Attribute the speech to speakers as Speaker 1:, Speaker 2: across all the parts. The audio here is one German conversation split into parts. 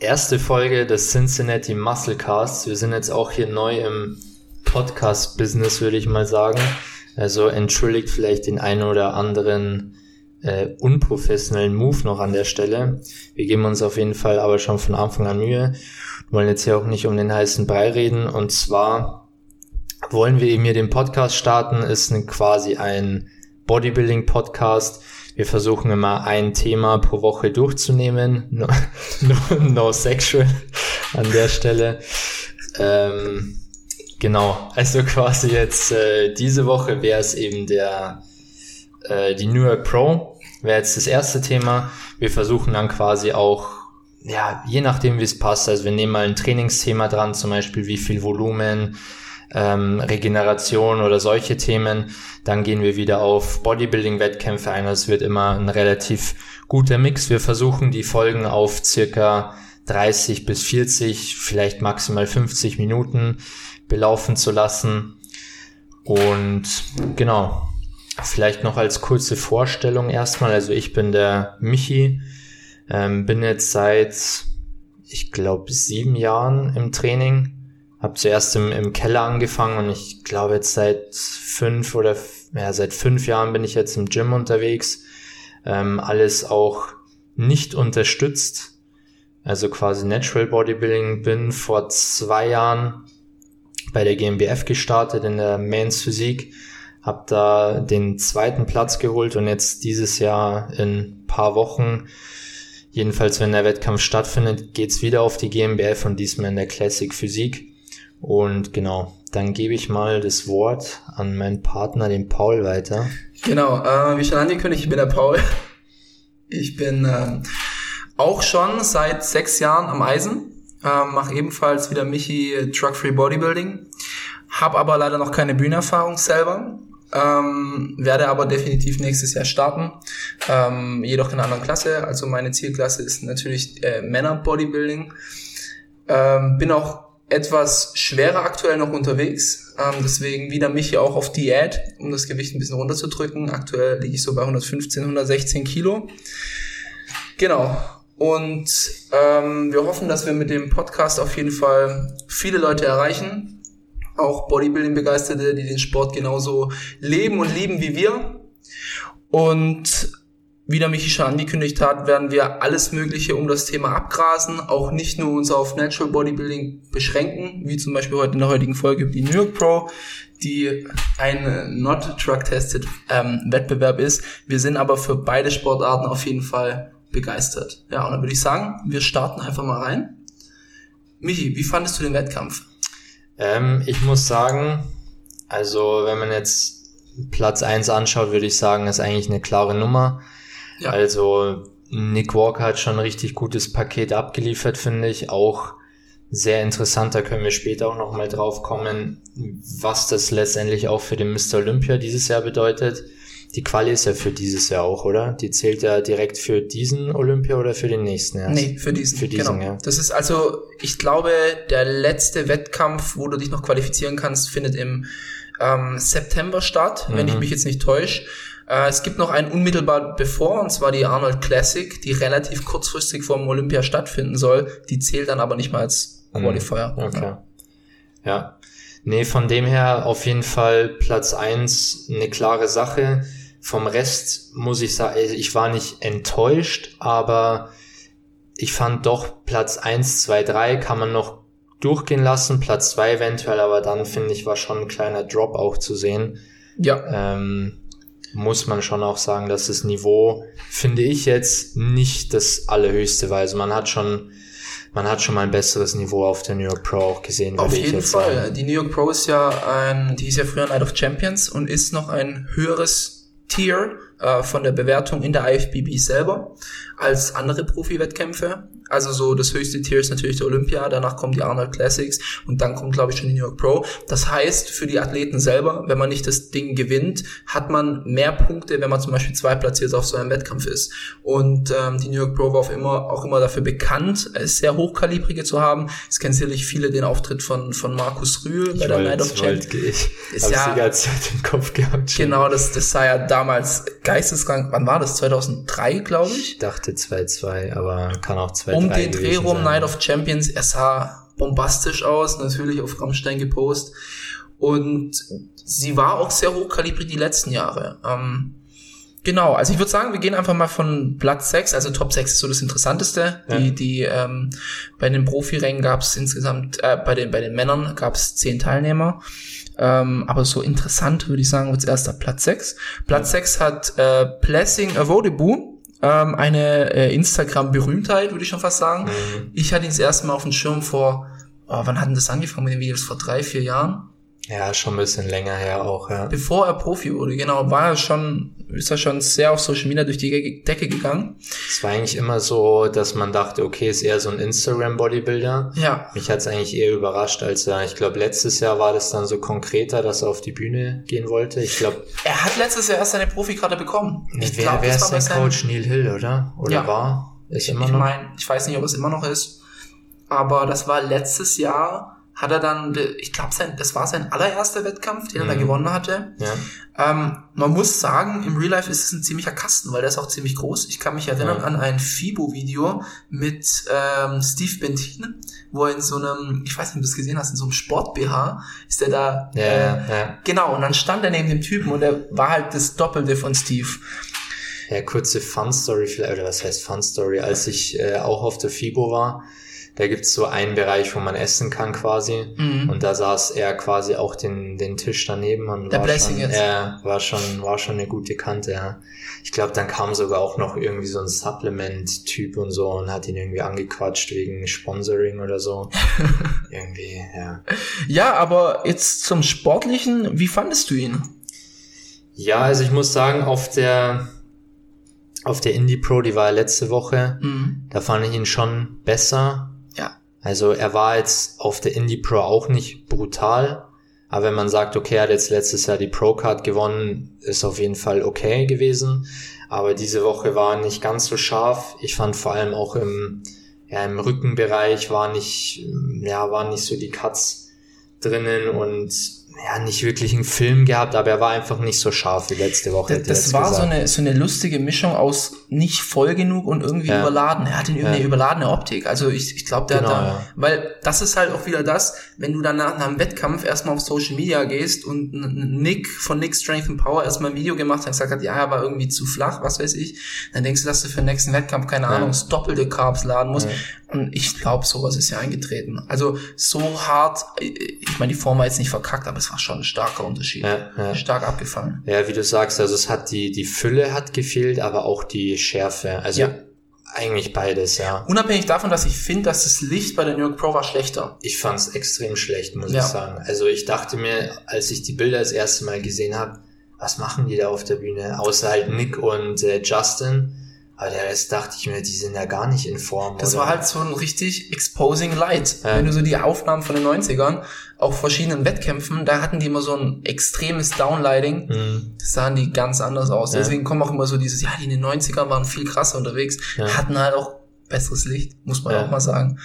Speaker 1: erste Folge des Cincinnati Muscle Casts. Wir sind jetzt auch hier neu im Podcast-Business, würde ich mal sagen. Also entschuldigt vielleicht den einen oder anderen äh, unprofessionellen Move noch an der Stelle. Wir geben uns auf jeden Fall aber schon von Anfang an Mühe. Wir wollen jetzt hier auch nicht um den heißen Brei reden. Und zwar wollen wir eben hier den Podcast starten. Ist ein, quasi ein Bodybuilding-Podcast wir versuchen immer ein Thema pro Woche durchzunehmen. No, no, no sexual an der Stelle. Ähm, genau, also quasi jetzt äh, diese Woche wäre es eben der äh, die New York Pro, wäre jetzt das erste Thema. Wir versuchen dann quasi auch, ja, je nachdem wie es passt, also wir nehmen mal ein Trainingsthema dran, zum Beispiel wie viel Volumen, ähm, Regeneration oder solche Themen. Dann gehen wir wieder auf Bodybuilding-Wettkämpfe ein. Es wird immer ein relativ guter Mix. Wir versuchen die Folgen auf circa 30 bis 40, vielleicht maximal 50 Minuten belaufen zu lassen. Und genau, vielleicht noch als kurze Vorstellung erstmal. Also ich bin der Michi, ähm, bin jetzt seit, ich glaube, sieben Jahren im Training habe zuerst im, im Keller angefangen und ich glaube jetzt seit fünf oder ja, seit fünf Jahren bin ich jetzt im Gym unterwegs. Ähm, alles auch nicht unterstützt. Also quasi Natural Bodybuilding. Bin vor zwei Jahren bei der GmbF gestartet in der Mans Physik. Hab da den zweiten Platz geholt und jetzt dieses Jahr in paar Wochen Jedenfalls, wenn der Wettkampf stattfindet, geht's wieder auf die GmbF und diesmal in der Classic Physik. Und genau, dann gebe ich mal das Wort an meinen Partner, den Paul, weiter.
Speaker 2: Genau, äh, wie schon angekündigt, ich bin der Paul. Ich bin äh, auch schon seit sechs Jahren am Eisen, äh, mache ebenfalls wieder Michi Truck Free Bodybuilding, habe aber leider noch keine Bühnenerfahrung selber, ähm, werde aber definitiv nächstes Jahr starten, ähm, jedoch in einer anderen Klasse. Also meine Zielklasse ist natürlich äh, Männer Bodybuilding. Ähm, bin auch etwas schwerer aktuell noch unterwegs. Ähm, deswegen wieder mich auch auf Diät, um das Gewicht ein bisschen runterzudrücken. Aktuell liege ich so bei 115, 116 Kilo. Genau. Und ähm, wir hoffen, dass wir mit dem Podcast auf jeden Fall viele Leute erreichen. Auch Bodybuilding-Begeisterte, die den Sport genauso leben und lieben wie wir. Und wie der Michi schon angekündigt hat, werden wir alles Mögliche um das Thema abgrasen, auch nicht nur uns auf Natural Bodybuilding beschränken, wie zum Beispiel heute in der heutigen Folge über die New York Pro, die ein not truck tested ähm, Wettbewerb ist. Wir sind aber für beide Sportarten auf jeden Fall begeistert. Ja, und dann würde ich sagen, wir starten einfach mal rein. Michi, wie fandest du den Wettkampf?
Speaker 1: Ähm, ich muss sagen, also wenn man jetzt Platz eins anschaut, würde ich sagen, ist eigentlich eine klare Nummer. Ja. Also Nick Walker hat schon ein richtig gutes Paket abgeliefert, finde ich. Auch sehr interessant, da können wir später auch nochmal drauf kommen, was das letztendlich auch für den Mr. Olympia dieses Jahr bedeutet. Die Quali ist ja für dieses Jahr auch, oder? Die zählt ja direkt für diesen Olympia oder für den nächsten
Speaker 2: erst? Nee, für diesen. Für diesen, genau. ja. Das ist also, ich glaube, der letzte Wettkampf, wo du dich noch qualifizieren kannst, findet im ähm, September statt, mhm. wenn ich mhm. mich jetzt nicht täusche. Äh, es gibt noch einen unmittelbar bevor, und zwar die Arnold Classic, die relativ kurzfristig vor dem Olympia stattfinden soll. Die zählt dann aber nicht mal als mhm. Qualifier.
Speaker 1: Okay. Ja. ja. Nee, von dem her auf jeden Fall Platz eins eine klare Sache. Vom Rest muss ich sagen, ich war nicht enttäuscht, aber ich fand doch Platz eins, zwei, drei kann man noch durchgehen lassen, Platz zwei eventuell, aber dann finde ich, war schon ein kleiner Drop auch zu sehen. Ja. Ähm, muss man schon auch sagen, dass das Niveau, finde ich jetzt, nicht das allerhöchste war. Also man hat schon, man hat schon mal ein besseres Niveau auf der New York Pro auch gesehen.
Speaker 2: Auf jeden Fall. Sagen. Die New York Pro ist ja ein, die ist ja früher Night of Champions und ist noch ein höheres Tier äh, von der Bewertung in der IFBB selber als andere Profi-Wettkämpfe. Also so das höchste Tier ist natürlich der Olympia, danach kommen die Arnold Classics und dann kommt glaube ich schon die New York Pro. Das heißt für die Athleten selber, wenn man nicht das Ding gewinnt, hat man mehr Punkte, wenn man zum Beispiel zwei platziert auf so einem Wettkampf ist. Und ähm, die New York Pro war auch immer, auch immer dafür bekannt, sehr hochkalibrige zu haben. Es kennen sicherlich viele den Auftritt von von Markus Rühl bei der Night of Champions.
Speaker 1: Ich ist ja, Zeit im Kopf gehabt.
Speaker 2: Schon. Genau, das, das sah ja damals geisteskrank. Wann war das? 2003, glaube ich.
Speaker 1: Ich dachte hatte 2-2, aber kann auch 2-3
Speaker 2: Um den Dreh rum,
Speaker 1: sein.
Speaker 2: Night of Champions, er sah bombastisch aus, natürlich auf Rammstein gepost. Und sie war auch sehr hochkalibrig die letzten Jahre. Ähm, genau, also ich würde sagen, wir gehen einfach mal von Platz 6, also Top 6 ist so das Interessanteste.
Speaker 1: Ja.
Speaker 2: Die, die ähm, bei den Profirängen gab es insgesamt, äh, bei den, bei den Männern gab es zehn Teilnehmer. Ähm, aber so interessant würde ich sagen, wird erst ab Platz 6. Platz 6 hat äh, Blessing Avodeboo, ähm, eine äh, Instagram-Berühmtheit, würde ich schon fast sagen.
Speaker 1: Mhm.
Speaker 2: Ich hatte ihn das erste Mal auf dem Schirm vor, oh, wann hat denn das angefangen mit den Videos? Vor drei, vier Jahren?
Speaker 1: Ja, schon ein bisschen länger her auch, ja.
Speaker 2: Bevor er Profi wurde, genau, war er schon, ist er schon sehr auf Social Media durch die Decke gegangen.
Speaker 1: Es war eigentlich immer so, dass man dachte, okay, ist eher so ein Instagram-Bodybuilder.
Speaker 2: Ja,
Speaker 1: Mich hat's eigentlich eher überrascht, als er, ich glaube, letztes Jahr war das dann so konkreter, dass er auf die Bühne gehen wollte. Ich glaube,
Speaker 2: er hat letztes Jahr erst seine Profikarte bekommen. Ich
Speaker 1: wer,
Speaker 2: glaub,
Speaker 1: wer ist
Speaker 2: seinem-
Speaker 1: Coach? Neil Hill, oder? Oder
Speaker 2: Ja.
Speaker 1: war? Ist immer
Speaker 2: ich
Speaker 1: noch?
Speaker 2: meine, ich weiß nicht, ob es immer noch ist, aber das war letztes Jahr, hat er dann, ich glaube, sein, das war sein allererster Wettkampf, den er da
Speaker 1: Mhm.
Speaker 2: gewonnen hatte.
Speaker 1: ja.
Speaker 2: Ähm, man muss sagen, im Real Life ist es ein ziemlicher Kasten, weil der ist auch ziemlich groß. Ich kann mich erinnern
Speaker 1: Ja.
Speaker 2: an ein FIBO-Video mit ähm, Steve Bentin, wo er in so einem, ich weiß nicht, ob du das gesehen hast, in so einem Sport-BH ist er da.
Speaker 1: Ja,
Speaker 2: äh,
Speaker 1: ja.
Speaker 2: Genau, und dann stand er neben dem Typen und er war halt das Doppelte von Steve.
Speaker 1: Ja, kurze Fun-Story vielleicht, oder was heißt Fun-Story? Als ich äh, auch auf der FIBO war, da gibt's so einen Bereich, wo man essen kann quasi.
Speaker 2: Mhm.
Speaker 1: Und da saß er quasi auch den, den Tisch daneben und
Speaker 2: Der
Speaker 1: war
Speaker 2: Blessing
Speaker 1: schon,
Speaker 2: jetzt.
Speaker 1: er war schon, war schon eine gute Kante, ja. Ich glaube, dann kam sogar auch noch irgendwie so ein Supplement-Typ und so und hat ihn irgendwie angequatscht wegen Sponsoring oder so. irgendwie, ja.
Speaker 2: Ja, aber jetzt zum Sportlichen, wie fandest du ihn?
Speaker 1: Ja, also ich muss sagen, auf der, auf der Indie Pro, die war ja letzte Woche,
Speaker 2: Mhm.
Speaker 1: da fand ich ihn schon besser. Also er war jetzt auf der Indie Pro auch nicht brutal, aber wenn man sagt, okay, er hat jetzt letztes Jahr die Pro Card gewonnen, ist auf jeden Fall okay gewesen. Aber diese Woche war nicht ganz so scharf. Ich fand vor allem auch im, ja, im Rückenbereich war nicht, ja, waren nicht so die Cuts drinnen und ja, nicht wirklich einen Film gehabt, aber er war einfach nicht so scharf wie letzte Woche.
Speaker 2: Das, das war so eine, so eine lustige Mischung aus nicht voll genug und irgendwie
Speaker 1: Ja.
Speaker 2: überladen. Er hatte irgendwie
Speaker 1: Ja.
Speaker 2: eine überladene Optik. Also ich, ich glaube, der
Speaker 1: Genau,
Speaker 2: hat da,
Speaker 1: ja.
Speaker 2: weil das ist halt auch wieder das, wenn du dann nach einem Wettkampf erstmal auf Social Media gehst und Nick von Nick Strength and Power erstmal ein Video gemacht hat und gesagt hat, ja, er war irgendwie zu flach, was weiß ich, dann denkst du, dass du für den nächsten Wettkampf, keine. Ahnung, das doppelte Carbs laden musst. Und ich glaube, sowas ist ja eingetreten. Also so hart, ich meine, die Form war jetzt nicht verkackt, aber es war schon ein starker Unterschied.
Speaker 1: Ja, ja.
Speaker 2: Stark abgefallen.
Speaker 1: Ja, wie du sagst, also es hat die, die Fülle hat gefehlt, aber auch die Schärfe. Also
Speaker 2: Ja.
Speaker 1: eigentlich beides, ja.
Speaker 2: Unabhängig davon, dass ich finde, dass das Licht bei der New York Pro war schlechter.
Speaker 1: Ich fand's extrem schlecht, muss ich sagen. Also ich dachte mir, als ich die Bilder das erste Mal gesehen habe, was machen die da auf der Bühne? Außer halt Nick und äh, Justin. Aber der Rest dachte ich mir, die sind ja gar nicht in Form.
Speaker 2: Das
Speaker 1: oder?
Speaker 2: war halt so ein richtig exposing Light.
Speaker 1: Ja.
Speaker 2: Wenn du so die Aufnahmen von den 90ern, auch verschiedenen Wettkämpfen, da hatten die immer so ein extremes Downlighting.
Speaker 1: Hm,
Speaker 2: Das sahen die ganz anders aus.
Speaker 1: Ja.
Speaker 2: Deswegen kommen auch immer so dieses, ja, die in den 90ern waren viel krasser unterwegs,
Speaker 1: Ja.
Speaker 2: hatten halt auch besseres Licht, muss man
Speaker 1: Ja.
Speaker 2: auch mal sagen.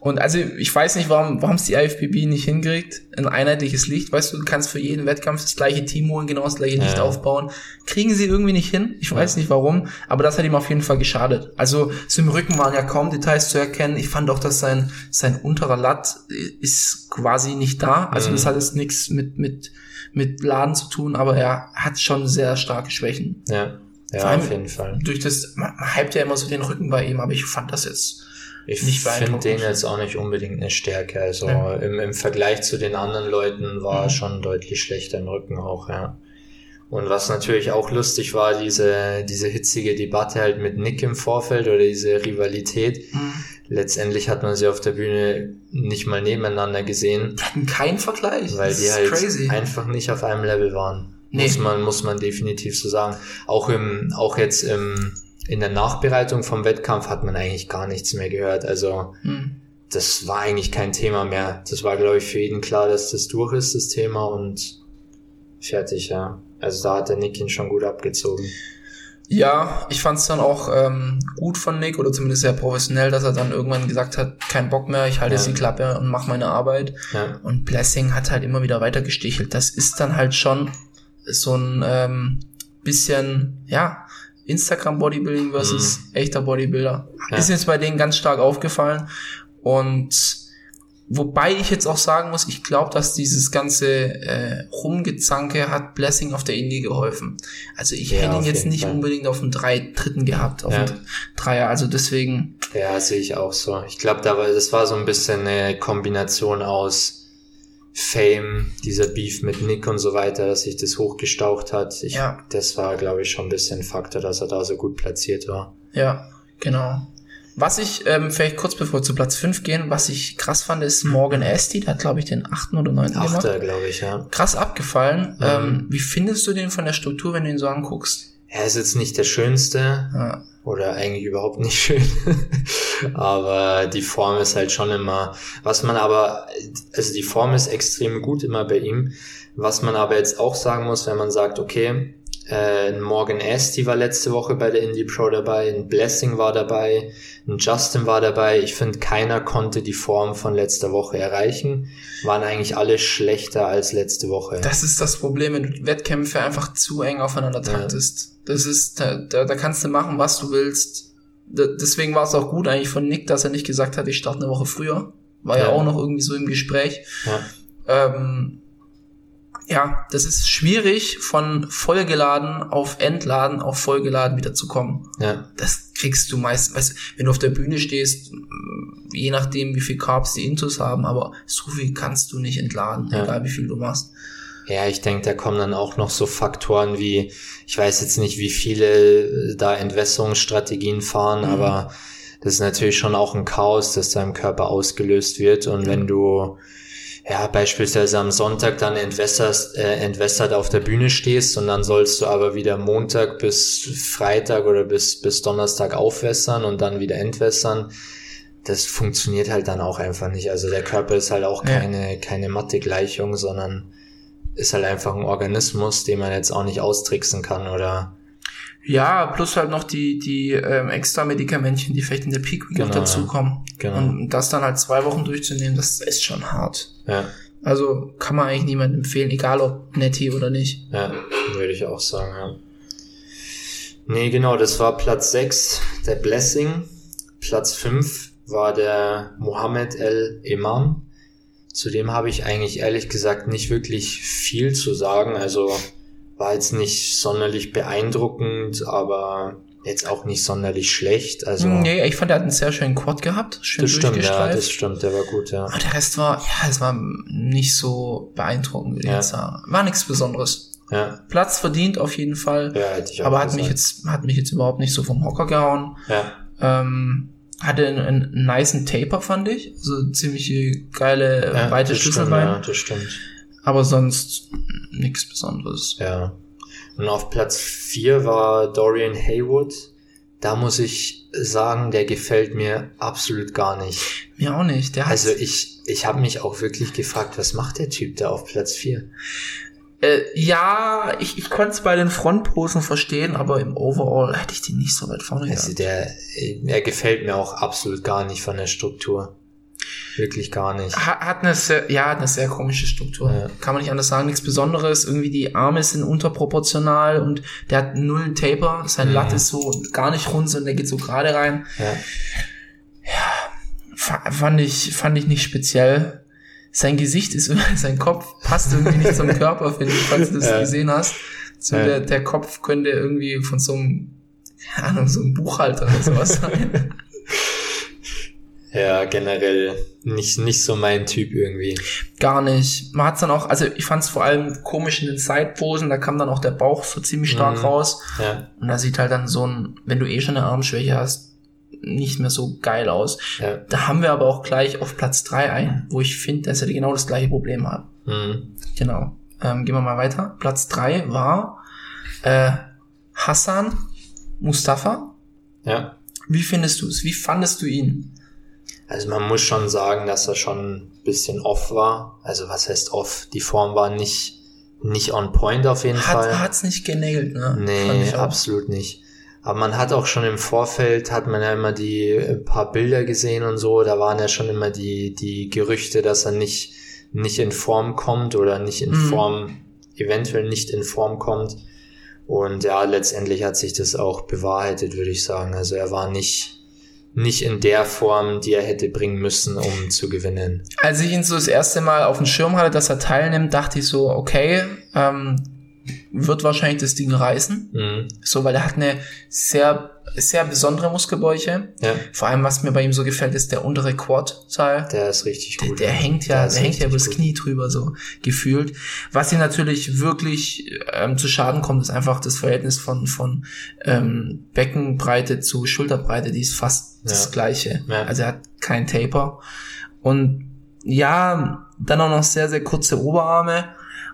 Speaker 2: Und also ich weiß nicht, warum warum es die IFBB nicht hinkriegt, ein einheitliches Licht. Weißt du, du kannst für jeden Wettkampf das gleiche Team holen, genau das gleiche
Speaker 1: Ja.
Speaker 2: Licht aufbauen. Kriegen sie irgendwie nicht hin. Ich weiß nicht warum, aber das hat ihm auf jeden Fall geschadet. Also so im Rücken waren ja kaum Details zu erkennen. Ich fand auch, dass sein sein unterer Latt ist quasi nicht da. Also das hat jetzt nichts mit mit mit Laden zu tun, aber er hat schon sehr starke Schwächen
Speaker 1: ja, ja
Speaker 2: Vor allem-
Speaker 1: auf jeden Fall.
Speaker 2: durch das, man, man hypt ja immer so den Rücken bei ihm, aber ich fand das jetzt.
Speaker 1: Ich finde den jetzt auch nicht unbedingt eine Stärke. Also
Speaker 2: Ja.
Speaker 1: im, im Vergleich zu den anderen Leuten war er
Speaker 2: Mhm.
Speaker 1: schon deutlich schlechter im Rücken auch, ja. Und was natürlich auch lustig war, diese, diese hitzige Debatte halt mit Nick im Vorfeld oder diese Rivalität. Letztendlich hat man sie auf der Bühne nicht mal nebeneinander gesehen,
Speaker 2: Wir hatten keinen Vergleich.
Speaker 1: weil
Speaker 2: das
Speaker 1: die halt
Speaker 2: crazy.
Speaker 1: einfach nicht auf einem Level waren.
Speaker 2: Nee.
Speaker 1: Muss man, muss man definitiv so sagen. Auch im, auch jetzt im, in der Nachbereitung vom Wettkampf hat man eigentlich gar nichts mehr gehört. Also,
Speaker 2: Hm.
Speaker 1: das war eigentlich kein Thema mehr. Das war, glaube ich, für jeden klar, dass das durch ist, das Thema und fertig, ja. Also da hat der Nick ihn schon gut abgezogen.
Speaker 2: Ja, ich fand es dann auch ähm, gut von Nick oder zumindest sehr professionell, dass er dann irgendwann gesagt hat, kein Bock mehr, ich halte jetzt
Speaker 1: Ja.
Speaker 2: die Klappe und mache meine Arbeit.
Speaker 1: Ja,
Speaker 2: Und Blessing hat halt immer wieder weiter gestichelt. Das ist dann halt schon so ein ähm, bisschen, ja, Instagram Bodybuilding versus mhm. echter Bodybuilder. Ja. Ist jetzt bei denen ganz stark aufgefallen. Und Wobei ich jetzt auch sagen muss, ich glaube, dass dieses ganze äh, Rumgezanke hat Blessing auf der Indie geholfen. Also ich ja, hätte ihn jetzt nicht Fall. unbedingt auf dem drei dritten gehabt, auf ja. dem Dreier. Also deswegen.
Speaker 1: Ja, sehe ich auch so. Ich glaube, da war, das war so ein bisschen eine Kombination aus Fame, dieser Beef mit Nick und so weiter, dass sich das hochgestaucht hat. Ich, ja. Das war, glaube ich, schon ein bisschen Faktor, dass er da so gut platziert war.
Speaker 2: Ja, genau. Was ich, ähm, vielleicht kurz bevor wir zu Platz 5 gehen, was ich krass fand, ist Morgan Asti, der hat, glaube ich, den achten oder neunten
Speaker 1: gemacht. glaube ich, ja.
Speaker 2: Krass abgefallen. Mhm. Ähm, wie findest du den von der Struktur, wenn du ihn so anguckst?
Speaker 1: Er ist jetzt nicht der schönste. Ja. Oder eigentlich überhaupt nicht schön. aber die Form ist halt schon immer, was man aber, also die Form ist extrem gut immer bei ihm. Was man aber jetzt auch sagen muss, wenn man sagt, okay, äh, Morgan Asti war letzte Woche bei der Indie Pro dabei, ein Blessing war dabei, ein Justin war dabei. Ich finde, keiner konnte die Form von letzter Woche erreichen. Waren eigentlich alle schlechter als letzte Woche.
Speaker 2: Das ist das Problem, wenn du Wettkämpfe einfach zu eng aufeinander taktest. Ja. Das ist, da, da, da kannst du machen, was du willst. Deswegen war es auch gut eigentlich von Nick, dass er nicht gesagt hat, ich starte eine Woche früher. War ja, ja auch noch irgendwie so im Gespräch. Ja. Ähm, ja, das ist schwierig, von vollgeladen auf entladen auf vollgeladen wieder zu kommen. Ja. Das kriegst du meist, weißt, wenn du auf der Bühne stehst, je nachdem, wie viel Carbs die Intus haben, aber so viel kannst du nicht entladen, ja. egal wie viel du machst.
Speaker 1: Ja, ich denke, da kommen dann auch noch so Faktoren wie, ich weiß jetzt nicht, wie viele da Entwässerungsstrategien fahren, mhm. aber das ist natürlich schon auch ein Chaos, das da im Körper ausgelöst wird. Und wenn du ja, beispielsweise am Sonntag dann entwässerst, äh, entwässert auf der Bühne stehst und dann sollst du aber wieder Montag bis Freitag oder bis, bis Donnerstag aufwässern und dann wieder entwässern. Das funktioniert halt dann auch einfach nicht. Also der Körper ist halt auch keine, ja. keine Mathe-Gleichung, sondern ist halt einfach ein Organismus, den man jetzt auch nicht austricksen kann oder
Speaker 2: ja, plus halt noch die, die ähm, extra Medikamentchen, die vielleicht in der Peak Week genau, noch dazukommen. Genau. Und das dann halt zwei Wochen durchzunehmen, das ist schon hart. Ja. Also kann man eigentlich niemandem empfehlen, egal ob Netty oder nicht.
Speaker 1: Ja, würde ich auch sagen, ja. Nee, genau, das war Platz 6, der Blessing. Platz 5 war der Mohammed El Imam. Zu dem habe ich eigentlich ehrlich gesagt nicht wirklich viel zu sagen. Also war jetzt nicht sonderlich beeindruckend, aber jetzt auch nicht sonderlich schlecht. Also
Speaker 2: nee, ich fand, er hat einen sehr schönen Quad gehabt. Schön
Speaker 1: das stimmt, ja, das stimmt, der war gut, ja.
Speaker 2: Aber der Rest war, ja, es war nicht so beeindruckend, würde ich jetzt sagen. War nichts Besonderes. Ja. Platz verdient auf jeden Fall. Ja, hätte ich auch Aber hat mich jetzt, hat mich jetzt überhaupt nicht so vom Hocker gehauen. Ja. Ähm, hatte einen, einen niceen Taper, fand ich. Also ziemliche geile, ja, weite Schlüsselbein. Ja, das stimmt. Aber sonst nichts Besonderes.
Speaker 1: Ja. Und auf Platz 4 war Dorian Haywood. Da muss ich sagen, der gefällt mir absolut gar nicht.
Speaker 2: Mir auch nicht.
Speaker 1: Der also ich, ich habe mich auch wirklich gefragt, was macht der Typ da auf Platz 4?
Speaker 2: Äh, ja, ich, ich konnte es bei den Frontposen verstehen, aber im Overall hätte ich den nicht so weit vorne
Speaker 1: Also der, er gefällt mir auch absolut gar nicht von der Struktur. Wirklich gar nicht.
Speaker 2: Hat eine sehr, ja, eine sehr komische Struktur. Ja. Kann man nicht anders sagen. Nichts Besonderes. Irgendwie die Arme sind unterproportional und der hat null Taper. Sein mhm. Latt ist so gar nicht rund, sondern der geht so gerade rein. Ja. ja. Fand ich, fand ich nicht speziell. Sein Gesicht ist, sein Kopf passt irgendwie nicht zum Körper, finde ich, falls du das ja. gesehen hast. So ja. der, der Kopf könnte irgendwie von so einem, keine Ahnung, so einem Buchhalter oder sowas sein.
Speaker 1: Ja, generell nicht, nicht so mein Typ irgendwie.
Speaker 2: Gar nicht. Man hat's dann auch, also ich fand's vor allem komisch in den Sideposen, da kam dann auch der Bauch so ziemlich stark mhm. raus. Ja. Und da sieht halt dann so ein, wenn du eh schon eine Armschwäche hast, nicht mehr so geil aus. Ja. Da haben wir aber auch gleich auf Platz drei ein, wo ich finde, dass er genau das gleiche Problem hat. Mhm. Genau. Ähm, gehen wir mal weiter. Platz drei war äh, Hassan Mustafa. Ja. Wie findest du es? Wie fandest du ihn?
Speaker 1: Also man muss schon sagen, dass er schon ein bisschen off war. Also was heißt off? Die Form war nicht, nicht on point auf jeden
Speaker 2: hat,
Speaker 1: Fall.
Speaker 2: Hat's nicht genäht, ne?
Speaker 1: Nee, absolut nicht. Aber man hat auch schon im Vorfeld, hat man ja immer die äh, paar Bilder gesehen und so, da waren ja schon immer die, die Gerüchte, dass er nicht, nicht in Form kommt oder nicht in mhm. Form, eventuell nicht in Form kommt. Und ja, letztendlich hat sich das auch bewahrheitet, würde ich sagen. Also er war nicht, nicht in der Form, die er hätte bringen müssen, um zu gewinnen.
Speaker 2: Als ich ihn so das erste Mal auf dem Schirm hatte, dass er teilnimmt, dachte ich so, okay, ähm, wird wahrscheinlich das Ding reißen.
Speaker 1: Mhm.
Speaker 2: So, weil er hat eine sehr, sehr besondere Muskelbäuche.
Speaker 1: Ja,
Speaker 2: Vor allem, was mir bei ihm so gefällt, ist der untere Quad-Teil.
Speaker 1: der ist richtig
Speaker 2: Der,
Speaker 1: gut.
Speaker 2: der hängt ja,
Speaker 1: Der
Speaker 2: der, hängt ja übers. Knie drüber, so gefühlt. Was ihm natürlich wirklich ähm, zu Schaden kommt, ist einfach das Verhältnis von, von ähm, Beckenbreite zu Schulterbreite, die ist fast das
Speaker 1: Ja.
Speaker 2: gleiche.
Speaker 1: Ja.
Speaker 2: Also er hat keinen Taper. Und ja, dann auch noch sehr, sehr kurze Oberarme.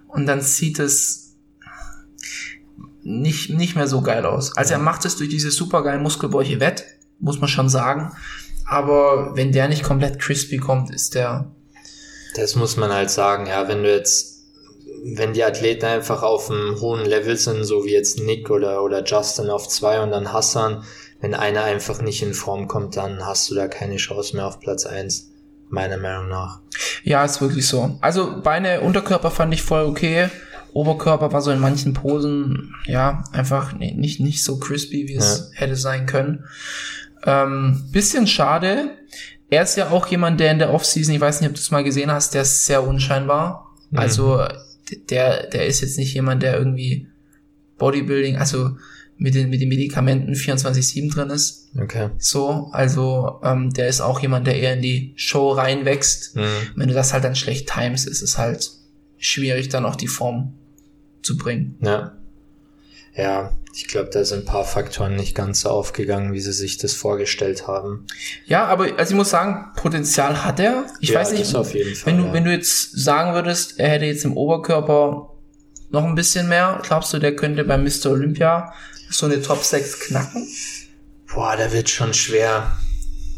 Speaker 2: Und dann sieht es nicht, nicht mehr so geil aus. Also er macht es durch diese supergeilen Muskelbäuche wett, muss man schon sagen. Aber wenn der nicht komplett crispy kommt, ist der,
Speaker 1: Das muss man halt sagen, ja, wenn du jetzt, wenn die Athleten einfach auf einem hohen Level sind, so wie jetzt Nick oder, oder Justin auf zwei und dann Hassan, wenn einer einfach nicht in Form kommt, dann hast du da keine Chance mehr auf Platz eins meiner Meinung nach.
Speaker 2: Ja, ist wirklich so. Also Beine, Unterkörper fand ich voll okay. Oberkörper war so in manchen Posen, ja, einfach ni- nicht, nicht so crispy, wie es hätte sein können. Ähm, bisschen schade. Er ist ja auch jemand, der in der Offseason, ich weiß nicht, ob du es mal gesehen hast, der ist sehr unscheinbar.
Speaker 1: Mhm.
Speaker 2: Also der, der ist jetzt nicht jemand, der irgendwie Bodybuilding, also mit den, mit den Medikamenten 24-7 drin ist.
Speaker 1: Okay.
Speaker 2: So, also ähm, der ist auch jemand, der eher in die Show reinwächst.
Speaker 1: Mhm.
Speaker 2: Wenn du das halt dann schlecht times, ist es halt schwierig, dann auch die Form zu bringen.
Speaker 1: Ja. Ja, ich glaube, da sind ein paar Faktoren nicht ganz so aufgegangen, wie sie sich das vorgestellt haben.
Speaker 2: Ja, aber also ich muss sagen, Potenzial hat er. Ich
Speaker 1: Ja,
Speaker 2: weiß nicht,
Speaker 1: das auf jeden Fall,
Speaker 2: wenn du
Speaker 1: ja.
Speaker 2: wenn du jetzt sagen würdest, er hätte jetzt im Oberkörper noch ein bisschen mehr, glaubst du, der könnte bei Mr. Olympia so eine Top 6 knacken?
Speaker 1: Boah, da wird schon schwer.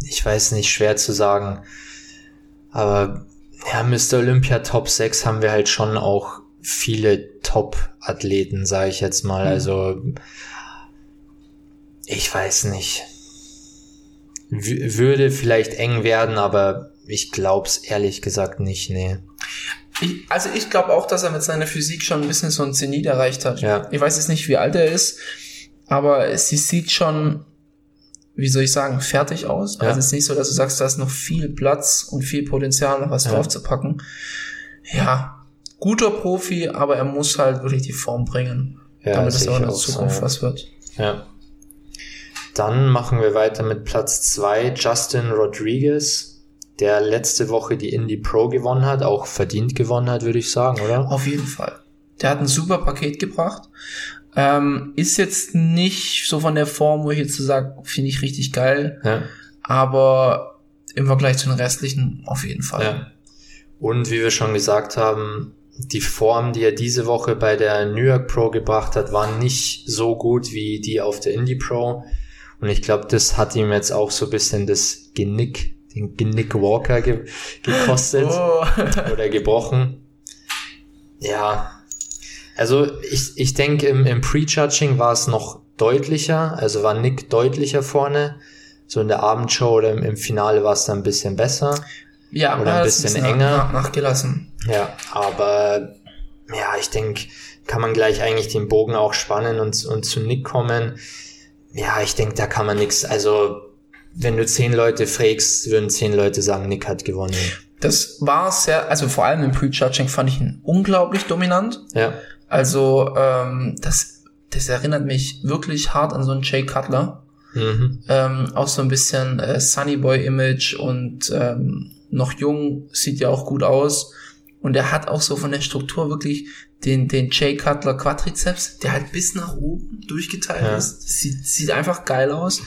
Speaker 1: Ich weiß nicht, schwer zu sagen. Aber ja, Mr. Olympia Top 6 haben wir halt schon auch viele Top-Athleten, sage ich jetzt mal.
Speaker 2: Mhm.
Speaker 1: Also ich weiß nicht. W würde vielleicht eng werden, aber ich glaub's ehrlich gesagt nicht, nee.
Speaker 2: Ich, also ich glaube auch, dass er mit seiner Physik schon ein bisschen so ein Zenit erreicht hat.
Speaker 1: Ja.
Speaker 2: Ich weiß jetzt nicht, wie alt er ist, aber sie sieht schon, wie soll ich sagen, fertig aus.
Speaker 1: Ja.
Speaker 2: Also es ist nicht so, dass du sagst, da ist noch viel Platz und viel Potenzial, noch was
Speaker 1: Ja.
Speaker 2: draufzupacken. Ja, guter Profi, aber er muss halt wirklich die Form bringen,
Speaker 1: Ja,
Speaker 2: damit es auch in der
Speaker 1: so,
Speaker 2: Zukunft
Speaker 1: ja.
Speaker 2: was wird.
Speaker 1: Ja. Dann machen wir weiter mit Platz zwei Justin Rodriguez, der letzte Woche die Indie Pro gewonnen hat, auch verdient gewonnen hat, würde ich sagen, oder?
Speaker 2: Auf jeden Fall. Der hat ein super Paket gebracht. Ähm, ist jetzt nicht so von der Form, wo ich jetzt so sage, finde ich richtig geil,
Speaker 1: Ja.
Speaker 2: aber im Vergleich zu den restlichen auf jeden Fall.
Speaker 1: ja. Und wie wir schon gesagt haben, die Form, die er diese Woche bei der New York Pro gebracht hat, war nicht so gut wie die auf der Indie Pro. Und ich glaube, das hat ihm jetzt auch so ein bisschen das Genick, den Genick Walker ge gekostet.
Speaker 2: Oh.
Speaker 1: oder gebrochen. Ja, also ich, ich denke, im, im Prejudging war es noch deutlicher, also war Nick deutlicher vorne. So in der Abendshow oder im, im Finale war es dann ein bisschen besser.
Speaker 2: Ja,
Speaker 1: Oder ein bisschen
Speaker 2: nach-
Speaker 1: enger.
Speaker 2: Nach, nachgelassen.
Speaker 1: Ja, aber ja, ich denke, kann man gleich eigentlich den Bogen auch spannen und, und zu Nick kommen. Ja, ich denke, da kann man nichts. Also, wenn du zehn Leute fragst, würden zehn Leute sagen, Nick hat gewonnen.
Speaker 2: Das war sehr, also vor allem im Prejudging fand ich ihn unglaublich dominant.
Speaker 1: Ja,
Speaker 2: Also ähm, das, das erinnert mich wirklich hart an so einen Jay Cutler.
Speaker 1: mhm.
Speaker 2: Ähm, auch so ein bisschen äh, Sunny Boy Image und ähm, noch jung, sieht ja auch gut aus. Und er hat auch so von der Struktur wirklich den, den Jay Cutler Quadrizeps, der halt bis nach oben durchgeteilt
Speaker 1: Ja.
Speaker 2: ist. Sieht, sieht einfach geil aus.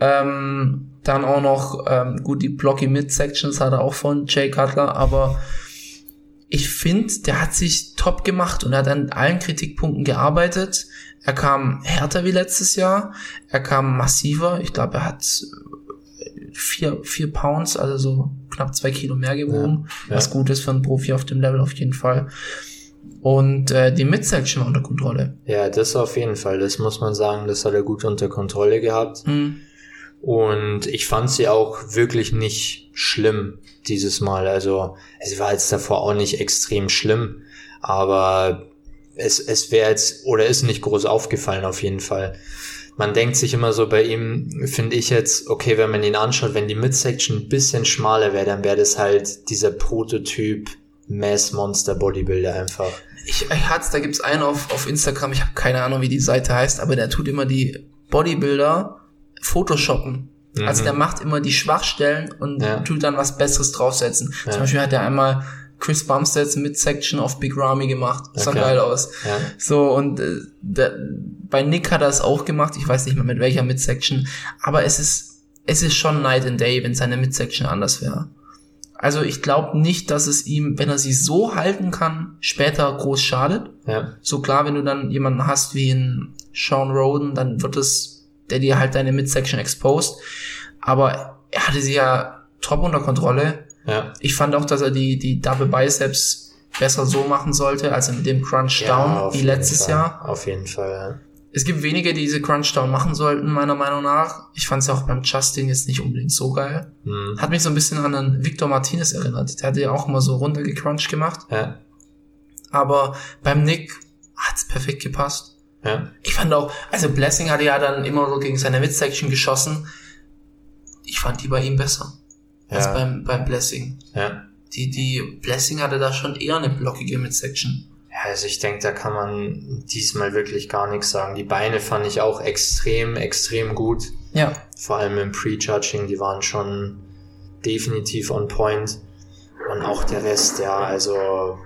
Speaker 2: Ähm, dann auch noch, ähm, gut, die Blocky Mid-Sections hat er auch von Jay Cutler, aber ich finde, der hat sich top gemacht und er hat an allen Kritikpunkten gearbeitet. Er kam härter wie letztes Jahr. Er kam massiver. Ich glaube, er hat vier, vier Pounds, also so knapp zwei Kilo mehr gewogen.
Speaker 1: Ja,
Speaker 2: Was
Speaker 1: ja.
Speaker 2: gut ist für einen Profi auf dem Level auf jeden Fall. Und äh, die Midsection war unter Kontrolle.
Speaker 1: Ja, das auf jeden Fall. Das muss man sagen, das hat er gut unter Kontrolle gehabt.
Speaker 2: Mhm.
Speaker 1: Und ich fand sie auch wirklich nicht schlimm dieses Mal. Also, es war jetzt davor auch nicht extrem schlimm. Aber es, es wäre jetzt oder ist nicht groß aufgefallen auf jeden Fall. Man denkt sich immer so bei ihm, finde ich jetzt, okay, wenn man ihn anschaut, wenn die Midsection ein bisschen schmaler wäre, dann wäre das halt dieser Prototyp Mass Monster Bodybuilder einfach.
Speaker 2: Ich, ich hat's, da gibt's einen auf, auf Instagram, ich habe keine Ahnung, wie die Seite heißt, aber der tut immer die Bodybuilder Photoshoppen. Mhm. Also der macht immer die Schwachstellen und ja. tut dann was Besseres draufsetzen. Ja. Zum Beispiel hat er einmal Chris Bumsteads Midsection auf Big Ramy gemacht. Das sah okay. geil aus. Ja. So, und äh, der, bei Nick hat er es auch gemacht. Ich weiß nicht mehr mit welcher Midsection. Aber es ist, es ist schon Night and Day, wenn seine Midsection anders wäre. Also ich glaube nicht, dass es ihm, wenn er sie so halten kann, später groß schadet. Ja. So klar, wenn du dann jemanden hast wie in Sean Roden, dann wird es, der dir halt deine Midsection exposed. Aber er hatte sie ja top unter Kontrolle. Ja. Ich fand auch, dass er die, die Double Biceps besser so machen sollte, als mit dem Crunch Down ja, wie letztes
Speaker 1: Fall.
Speaker 2: Jahr.
Speaker 1: Auf jeden Fall, ja.
Speaker 2: Es gibt wenige, die diese Crunch Down machen sollten, meiner Meinung nach. Ich fand es auch beim Justin jetzt nicht unbedingt so geil. Mhm. Hat mich so ein bisschen an einen Victor Martinez erinnert. Der hatte ja auch immer so runter gecrunched gemacht. Ja. Aber beim Nick hat's perfekt gepasst. Ja. Ich fand auch, also Blessing hatte ja dann immer so gegen seine Midsection geschossen. Ich fand die bei ihm besser ja. als beim, beim Blessing. Ja. Die, die Blessing hatte da schon eher eine blockige Midsection.
Speaker 1: Ja, also ich denke, da kann man diesmal wirklich gar nichts sagen. Die Beine fand ich auch extrem, extrem gut. Ja. Vor allem im Prejudging, die waren schon definitiv on point. Und auch der Rest, ja, also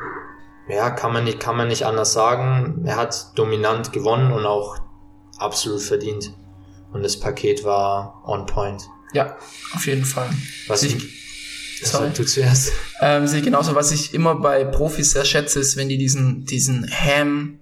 Speaker 1: ja, kann man nicht, kann man nicht anders sagen. Er hat dominant gewonnen und auch absolut verdient. Und das Paket war on point.
Speaker 2: Ja, auf jeden Fall.
Speaker 1: Was ich, ich sorry. du
Speaker 2: zuerst. Ähm, sehe genauso, was ich immer bei Profis sehr schätze, ist, wenn die diesen, diesen Ham,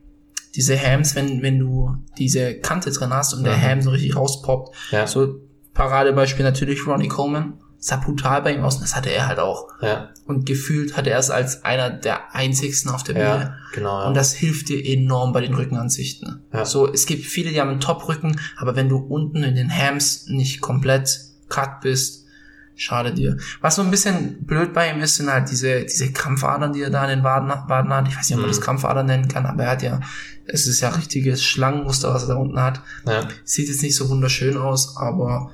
Speaker 2: diese Hams, wenn, wenn du diese Kante drin hast und mhm. der Ham so richtig rauspoppt. Ja. So Paradebeispiel natürlich Ronnie Coleman. Sah brutal bei ihm aus und das hatte er halt auch. Ja. Und gefühlt hatte er es als einer der einzigsten auf der Bühne. Ja, genau, ja. Und das hilft dir enorm bei den Rückenansichten. Ja. So, es gibt viele, die haben einen Top-Rücken, aber wenn du unten in den Hams nicht komplett cut bist, schade dir. Was so ein bisschen blöd bei ihm ist, sind halt diese, diese Krampfadern, die er da in den Waden, Waden hat. Ich weiß nicht, ob man mhm. das Krampfadern nennen kann, aber er hat ja, es ist ja richtiges Schlangenmuster, was er da unten hat. Ja. Sieht jetzt nicht so wunderschön aus, aber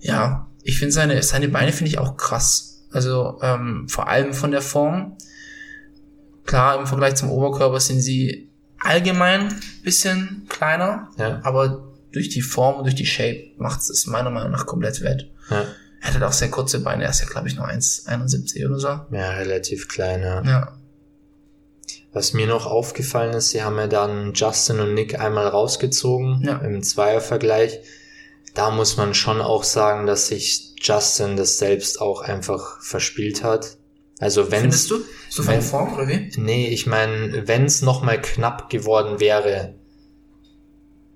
Speaker 2: ja, ich finde seine, seine Beine finde ich auch krass. Also ähm, vor allem von der Form. Klar, im Vergleich zum Oberkörper sind sie allgemein bisschen kleiner, ja. aber durch die Form und durch die Shape macht es meiner Meinung nach komplett wett. Ja. Er hat auch sehr kurze Beine, er ist ja, glaube ich, nur 1,71 oder so.
Speaker 1: Ja, relativ klein, ja. ja. Was mir noch aufgefallen ist, sie haben ja dann Justin und Nick einmal rausgezogen ja. im Zweiervergleich. Da muss man schon auch sagen, dass sich Justin das selbst auch einfach verspielt hat. Also wenn
Speaker 2: Findest du? So von Form oder wie?
Speaker 1: Nee, ich meine, wenn es nochmal knapp geworden wäre,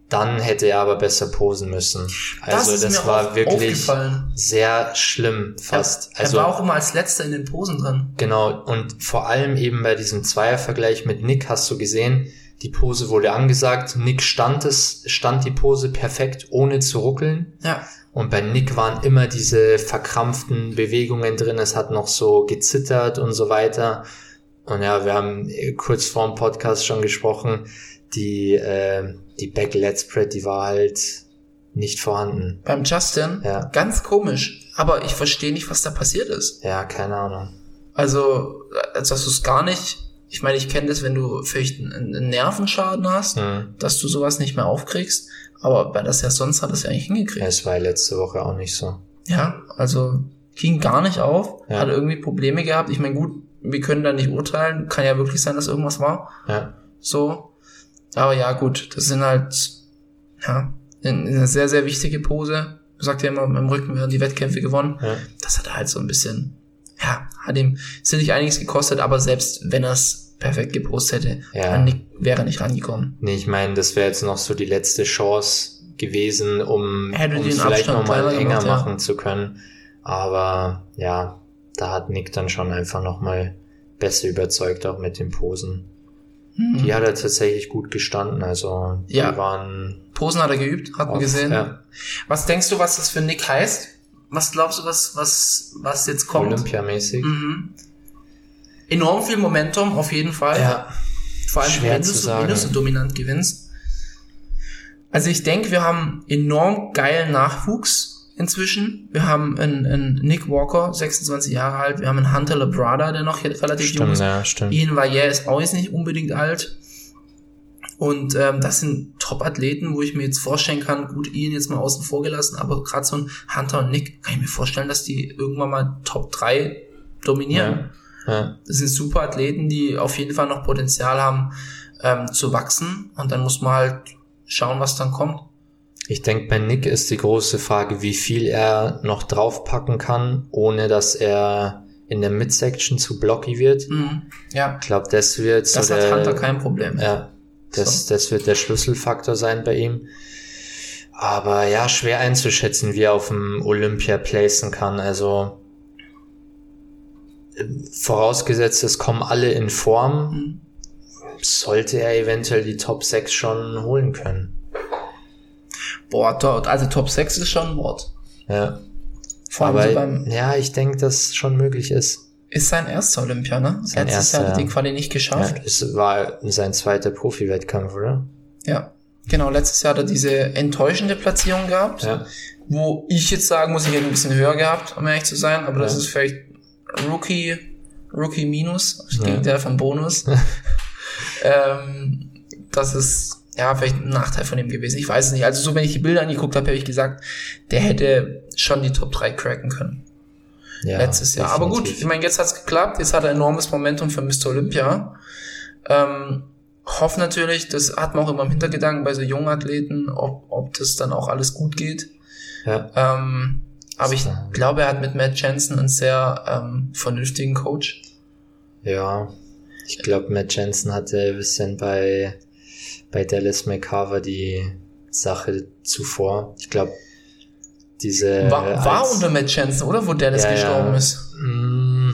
Speaker 1: dann hätte er aber besser posen müssen. Also das, das war wirklich sehr schlimm fast.
Speaker 2: Er, also, er war auch immer als letzter in den Posen drin.
Speaker 1: Genau, und vor allem eben bei diesem Zweiervergleich mit Nick hast du gesehen, die Pose wurde angesagt, Nick stand es, stand die Pose perfekt, ohne zu ruckeln. Ja. Und bei Nick waren immer diese verkrampften Bewegungen drin, es hat noch so gezittert und so weiter. Und ja, wir haben kurz vor dem Podcast schon gesprochen, die, äh, die Back Let Spread, die war halt nicht vorhanden.
Speaker 2: Beim Justin? Ja. Ganz komisch. Aber ich verstehe nicht, was da passiert ist.
Speaker 1: Ja, keine Ahnung.
Speaker 2: Also, als dass du es gar nicht. Ich meine, ich kenne das, wenn du vielleicht einen, Nervenschaden hast, hm. dass du sowas nicht mehr aufkriegst. Aber bei das ja sonst hat es ja eigentlich hingekriegt.
Speaker 1: Es war letzte Woche auch nicht so.
Speaker 2: Ja, also ging gar nicht auf, ja. hat irgendwie Probleme gehabt. Ich meine, gut, wir können da nicht urteilen. Kann ja wirklich sein, dass irgendwas war. Ja. So. Aber ja, gut, das sind halt, ja, eine sehr, sehr wichtige Pose. Du sagst ja immer, im Rücken werden die Wettkämpfe gewonnen. Ja. Das hat halt so ein bisschen, ja, hat ihm sicherlich einiges gekostet, aber selbst wenn er es perfekt gepostet hätte, ja. nicht, wäre er nicht rangekommen.
Speaker 1: Nee, ich meine, das wäre jetzt noch so die letzte Chance gewesen, um, um es vielleicht nochmal enger gemacht, machen ja. zu können. Aber ja, da hat Nick dann schon einfach nochmal besser überzeugt, auch mit den Posen. Mhm. Die hat er tatsächlich gut gestanden. Also die ja. waren.
Speaker 2: Posen hat er geübt, hat man gesehen. Ja. Was denkst du, was das für Nick heißt? Was glaubst du, was, was, was jetzt kommt?
Speaker 1: Olympiamäßig. Mhm.
Speaker 2: Enorm viel Momentum, auf jeden Fall.
Speaker 1: Ja.
Speaker 2: Vor allem,
Speaker 1: Schwer
Speaker 2: wenn du, so, wenn du so dominant gewinnst. Also ich denke, wir haben enorm geilen Nachwuchs inzwischen. Wir haben einen, einen Nick Walker, 26 Jahre alt. Wir haben einen Hunter Labrada, der noch relativ jung
Speaker 1: Stimmt,
Speaker 2: ist.
Speaker 1: ja, stimmt.
Speaker 2: Ian Valliere ist auch jetzt nicht unbedingt alt. Und ähm, das sind Top-Athleten, wo ich mir jetzt vorstellen kann, gut, Ian jetzt mal außen vor gelassen, aber gerade so ein Hunter und Nick, kann ich mir vorstellen, dass die irgendwann mal Top 3 dominieren.
Speaker 1: Ja. Ja.
Speaker 2: Das sind super Athleten, die auf jeden Fall noch Potenzial haben ähm, zu wachsen. Und dann muss man halt schauen, was dann kommt.
Speaker 1: Ich denke, bei Nick ist die große Frage, wie viel er noch draufpacken kann, ohne dass er in der Midsection zu blocky wird.
Speaker 2: Mhm. Ja,
Speaker 1: Ich glaube, das wird so
Speaker 2: das hat
Speaker 1: der,
Speaker 2: Hunter kein Problem.
Speaker 1: ja, das, das wird der Schlüsselfaktor sein bei ihm. Aber ja, schwer einzuschätzen, wie er auf dem Olympia placen kann. Also vorausgesetzt, es kommen alle in Form,
Speaker 2: Mhm.
Speaker 1: sollte er eventuell die Top 6 schon holen können.
Speaker 2: Boah, dort, also Top 6 ist schon ein Wort.
Speaker 1: Ja.
Speaker 2: Vor allem
Speaker 1: Aber
Speaker 2: so beim,
Speaker 1: ja, ich denke, dass schon möglich ist.
Speaker 2: ist sein erster Olympia, ne?
Speaker 1: Sein
Speaker 2: Letztes
Speaker 1: erster,
Speaker 2: Jahr hat er die
Speaker 1: ja.
Speaker 2: Quali nicht
Speaker 1: Ja,
Speaker 2: geschafft.
Speaker 1: es war sein zweiter Profi-Wettkampf, oder?
Speaker 2: Ja. Genau, letztes Jahr hat er diese enttäuschende Platzierung gehabt,
Speaker 1: Ja.
Speaker 2: wo ich jetzt sagen muss, ich hätte ein bisschen höher gehabt, um ehrlich zu sein, aber das
Speaker 1: Ja.
Speaker 2: ist vielleicht Rookie, Rookie Minus, das
Speaker 1: Ja.
Speaker 2: Gegenteil vom Bonus. ähm, das ist ja vielleicht ein Nachteil von ihm gewesen. Ich weiß es nicht. Also so, wenn ich die Bilder angeguckt habe, habe ich gesagt, der hätte schon die Top 3 cracken können.
Speaker 1: ja
Speaker 2: letztes Jahr. Aber gut,
Speaker 1: definitiv.
Speaker 2: ich meine, jetzt hat's geklappt. Jetzt hat er enormes Momentum für Mr. Olympia. Ähm, hoffe natürlich, das hat man auch immer im Hintergedanken bei so jungen Athleten, ob, ob das dann auch alles gut geht.
Speaker 1: Ja.
Speaker 2: Ähm, aber ich glaube, er hat mit Matt Jensen einen sehr ähm, vernünftigen Coach.
Speaker 1: Ja, ich glaube, Matt Jensen hatte ein bisschen bei, bei Dallas McCarver die Sache zuvor. Ich glaube, diese.
Speaker 2: War, war
Speaker 1: als-
Speaker 2: unter Matt Jensen, oder? Wo Dallas
Speaker 1: Ja,
Speaker 2: gestorben ist.
Speaker 1: Mm,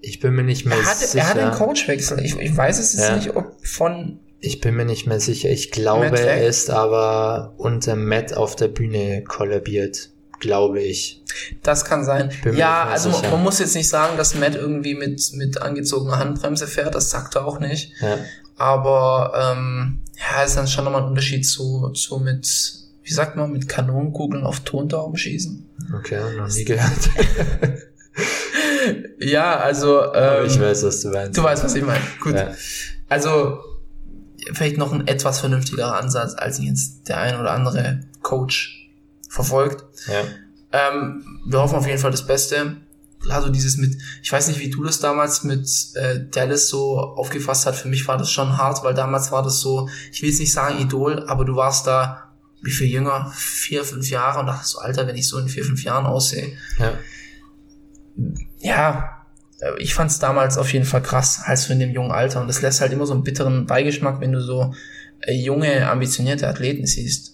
Speaker 1: Ich bin mir nicht mehr
Speaker 2: Er hatte,
Speaker 1: sicher.
Speaker 2: er hatte einen Coachwechsel. Ich, ich weiß es jetzt
Speaker 1: Ja.
Speaker 2: nicht, ob von
Speaker 1: Ich bin mir nicht mehr sicher. Ich glaube, er ist aber unter Matt auf der Bühne kollabiert. Glaube ich.
Speaker 2: Das kann sein.
Speaker 1: bin
Speaker 2: Ja, also man, man muss jetzt nicht sagen, dass Matt irgendwie mit, mit angezogener Handbremse fährt, das sagt er auch nicht.
Speaker 1: Ja.
Speaker 2: Aber ähm, ja, ist dann schon nochmal ein Unterschied zu, zu mit, wie sagt man, mit Kanonenkugeln auf Tontauben schießen.
Speaker 1: Okay, noch nie gehört.
Speaker 2: Ja, also
Speaker 1: Aber
Speaker 2: ähm,
Speaker 1: ich weiß, was du meinst.
Speaker 2: du weißt, was ich meine. Gut.
Speaker 1: Ja.
Speaker 2: Also vielleicht noch ein etwas vernünftigerer Ansatz, als ihn jetzt der ein oder andere Coach verfolgt.
Speaker 1: Ja.
Speaker 2: Ähm, wir hoffen auf jeden Fall das Beste. Klar, so dieses mit, ich weiß nicht, wie du das damals mit äh, Dallas so aufgefasst hast. Für mich war das schon hart, weil damals war das so, ich will jetzt nicht sagen Idol, aber du warst da, wie viel jünger? Vier, fünf Jahre und dachtest so, Alter, wenn ich so in vier, fünf Jahren aussehe.
Speaker 1: Ja.
Speaker 2: Ja, äh, ich fand's damals auf jeden Fall krass, halt so in dem jungen Alter. Und das lässt halt immer so einen bitteren Beigeschmack, wenn du so äh, junge, ambitionierte Athleten siehst.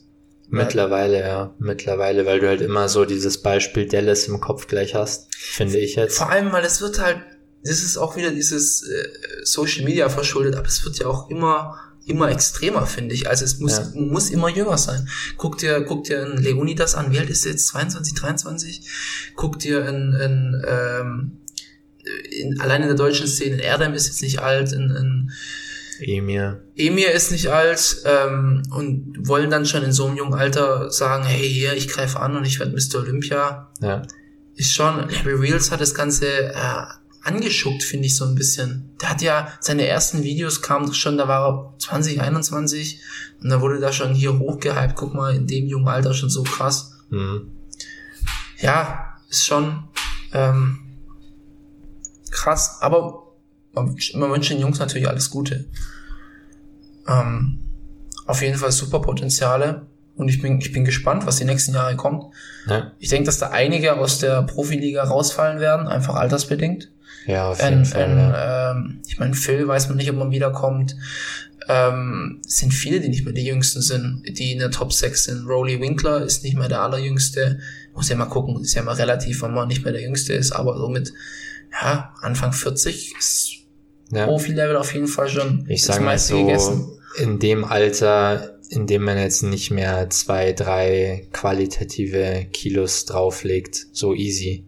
Speaker 1: Mittlerweile, ja. Mittlerweile, weil du halt immer so dieses Beispiel Dallas im Kopf gleich hast, finde ich jetzt.
Speaker 2: Vor allem, weil es wird halt, das ist auch wieder dieses äh, Social Media verschuldet, aber es wird ja auch immer immer extremer, finde ich. Also es muss,
Speaker 1: Ja.
Speaker 2: muss immer jünger sein. Guck dir, guck dir einen Leonidas an, wie alt ist der jetzt? 22, 23? Guck dir einen, einen ähm, in, allein in der deutschen Szene, Erdem ist jetzt nicht alt, ein, ein
Speaker 1: Emir.
Speaker 2: Emir ist nicht alt ähm, und wollen dann schon in so einem jungen Alter sagen, hey, hier, ich greife an und ich werde Mr. Olympia.
Speaker 1: Ja.
Speaker 2: Ist schon, Larry Reels hat das Ganze äh, angeschuckt, finde ich so ein bisschen. Der hat ja, seine ersten Videos kamen schon, da war er 20, 21 und da wurde da schon hier hochgehypt, guck mal, in dem jungen Alter schon so krass.
Speaker 1: Mhm.
Speaker 2: Ja, ist schon ähm, krass, aber man, man wünscht den Jungs natürlich alles Gute. Ähm, auf jeden Fall super Potenziale und ich bin, ich bin gespannt, was die nächsten Jahre kommt.
Speaker 1: Ja.
Speaker 2: Ich denke, dass da einige aus der Profiliga rausfallen werden, einfach altersbedingt.
Speaker 1: Ja, auf jeden
Speaker 2: Ein,
Speaker 1: Fall.
Speaker 2: ein,
Speaker 1: ja.
Speaker 2: ähm, ich meine, Phil weiß man nicht, ob man wiederkommt. Ähm, es sind viele, die nicht mehr die Jüngsten sind, die in der Top 6 sind. Rowley Winkler ist nicht mehr der Allerjüngste. Muss ja mal gucken, ist ja mal relativ, wenn man nicht mehr der Jüngste ist, aber so mit ja, Anfang 40 ist
Speaker 1: ja.
Speaker 2: Profi-Level auf jeden Fall schon
Speaker 1: Ich
Speaker 2: das
Speaker 1: sage mal so,
Speaker 2: gegessen.
Speaker 1: in dem Alter, in dem man jetzt nicht mehr zwei, drei qualitative Kilos drauflegt, so easy,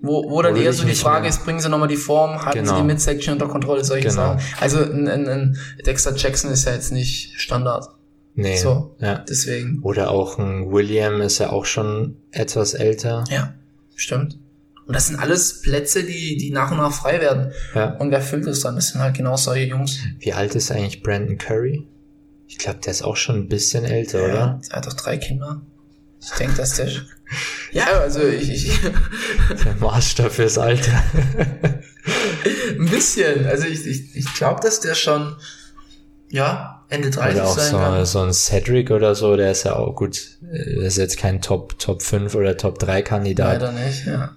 Speaker 2: Wo, wo dann eher so die Frage
Speaker 1: mehr-
Speaker 2: ist, bringen sie nochmal die Form, halten
Speaker 1: Genau.
Speaker 2: sie die Midsection unter Kontrolle, solche
Speaker 1: Genau.
Speaker 2: Sachen. Also ein, ein, ein Dexter Jackson ist ja jetzt nicht Standard.
Speaker 1: Nee.
Speaker 2: So.
Speaker 1: Ja.
Speaker 2: Deswegen,
Speaker 1: Oder auch ein William ist ja auch schon etwas älter.
Speaker 2: ja, stimmt. Und das sind alles Plätze, die, die nach und nach frei werden.
Speaker 1: Ja.
Speaker 2: Und wer füllt das dann? Das sind halt genau solche Jungs.
Speaker 1: Wie alt ist eigentlich Brandon Curry? Ich glaube, der ist auch schon ein bisschen älter, oder?
Speaker 2: Der hat doch drei Kinder. Ich denke, dass der. ja, also ich, ich
Speaker 1: Der Maßstab fürs Alter.
Speaker 2: ein bisschen. Also ich, ich, ich glaube, dass der schon ja Ende 30
Speaker 1: Oder auch
Speaker 2: sein
Speaker 1: so,
Speaker 2: kann.
Speaker 1: so ein Cedric oder so, der ist ja auch gut. äh, Der ist jetzt kein Top, Top 5 oder Top 3 Kandidat.
Speaker 2: Leider nicht, ja.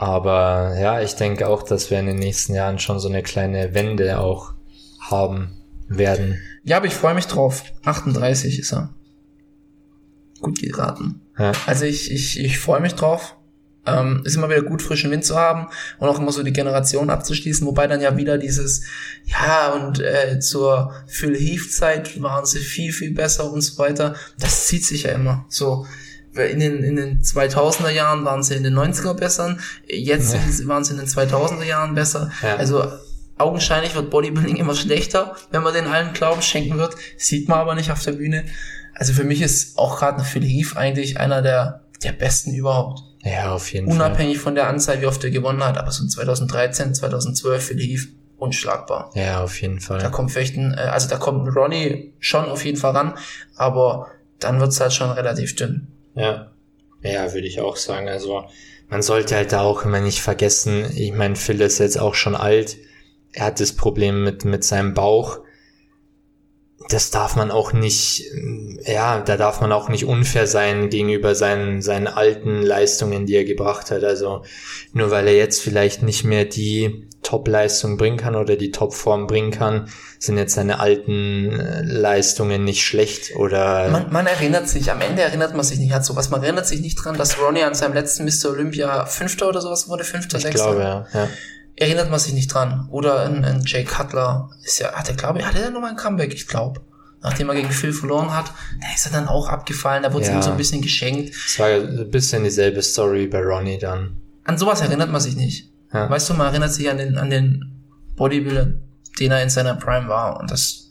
Speaker 1: Aber ja, ich denke auch, dass wir in den nächsten Jahren schon so eine kleine Wende auch haben werden.
Speaker 2: Ja, aber ich freue mich drauf. 38 ist er. Gut geraten.
Speaker 1: Ja,
Speaker 2: Also ich, ich, ich freue mich drauf. Ähm, ist immer wieder gut, frischen Wind zu haben und auch immer so die Generation abzuschließen, wobei dann ja wieder dieses, ja, und äh, zur Phil Heath-Zeit waren sie viel, viel besser und so weiter. Das zieht sich ja immer. So, in den, in den 2000er Jahren waren sie in den 90er besser, jetzt
Speaker 1: Ja.
Speaker 2: waren sie in den 2000er Jahren besser.
Speaker 1: Ja.
Speaker 2: Also augenscheinlich wird Bodybuilding immer schlechter, wenn man den allen Glauben schenken wird. Sieht man aber nicht auf der Bühne. Also für mich ist auch gerade Phil Heath eigentlich einer der, der besten überhaupt.
Speaker 1: ja auf jeden Fall.
Speaker 2: Unabhängig von der Anzahl, wie oft er gewonnen hat, aber so in 2013, 2012 Phil Heath unschlagbar.
Speaker 1: Ja, auf jeden
Speaker 2: Da
Speaker 1: Fall.
Speaker 2: kommt Fechten, äh, also da kommt Ronnie schon auf jeden Fall ran, aber dann wird's halt schon relativ dünn.
Speaker 1: Ja. Ja, würde ich auch sagen. Also man sollte halt da auch immer nicht vergessen, ich meine, Phil ist jetzt auch schon alt. Er hat das Problem mit, mit seinem Bauch. Das darf man auch nicht, ja, da darf man auch nicht unfair sein gegenüber seinen, seinen alten Leistungen, die er gebracht hat. Also nur weil er jetzt vielleicht nicht mehr die Top-Leistung bringen kann oder die Top-Form bringen kann, sind jetzt seine alten äh, Leistungen nicht schlecht oder
Speaker 2: Man, man erinnert sich, am Ende erinnert man sich nicht an sowas. Man erinnert sich nicht dran, dass Ronnie an seinem letzten Mr. Olympia Fünfter oder sowas wurde, Fünfter,
Speaker 1: ich
Speaker 2: Sechster.
Speaker 1: glaube, ja. ja.
Speaker 2: Erinnert man sich nicht dran. Oder ein, ein Jay Cutler ist ja, hat er, glaube ich, hatte er nochmal ein Comeback, ich glaube. Nachdem er gegen Phil verloren hat, da ist er dann auch abgefallen, da wurde
Speaker 1: Ja.
Speaker 2: ihm so ein bisschen geschenkt.
Speaker 1: Es war ein bisschen dieselbe Story bei Ronnie dann.
Speaker 2: An sowas erinnert man sich nicht.
Speaker 1: Ja.
Speaker 2: Weißt du, man erinnert sich an den, an den Bodybuilder, den er in seiner Prime war. Und das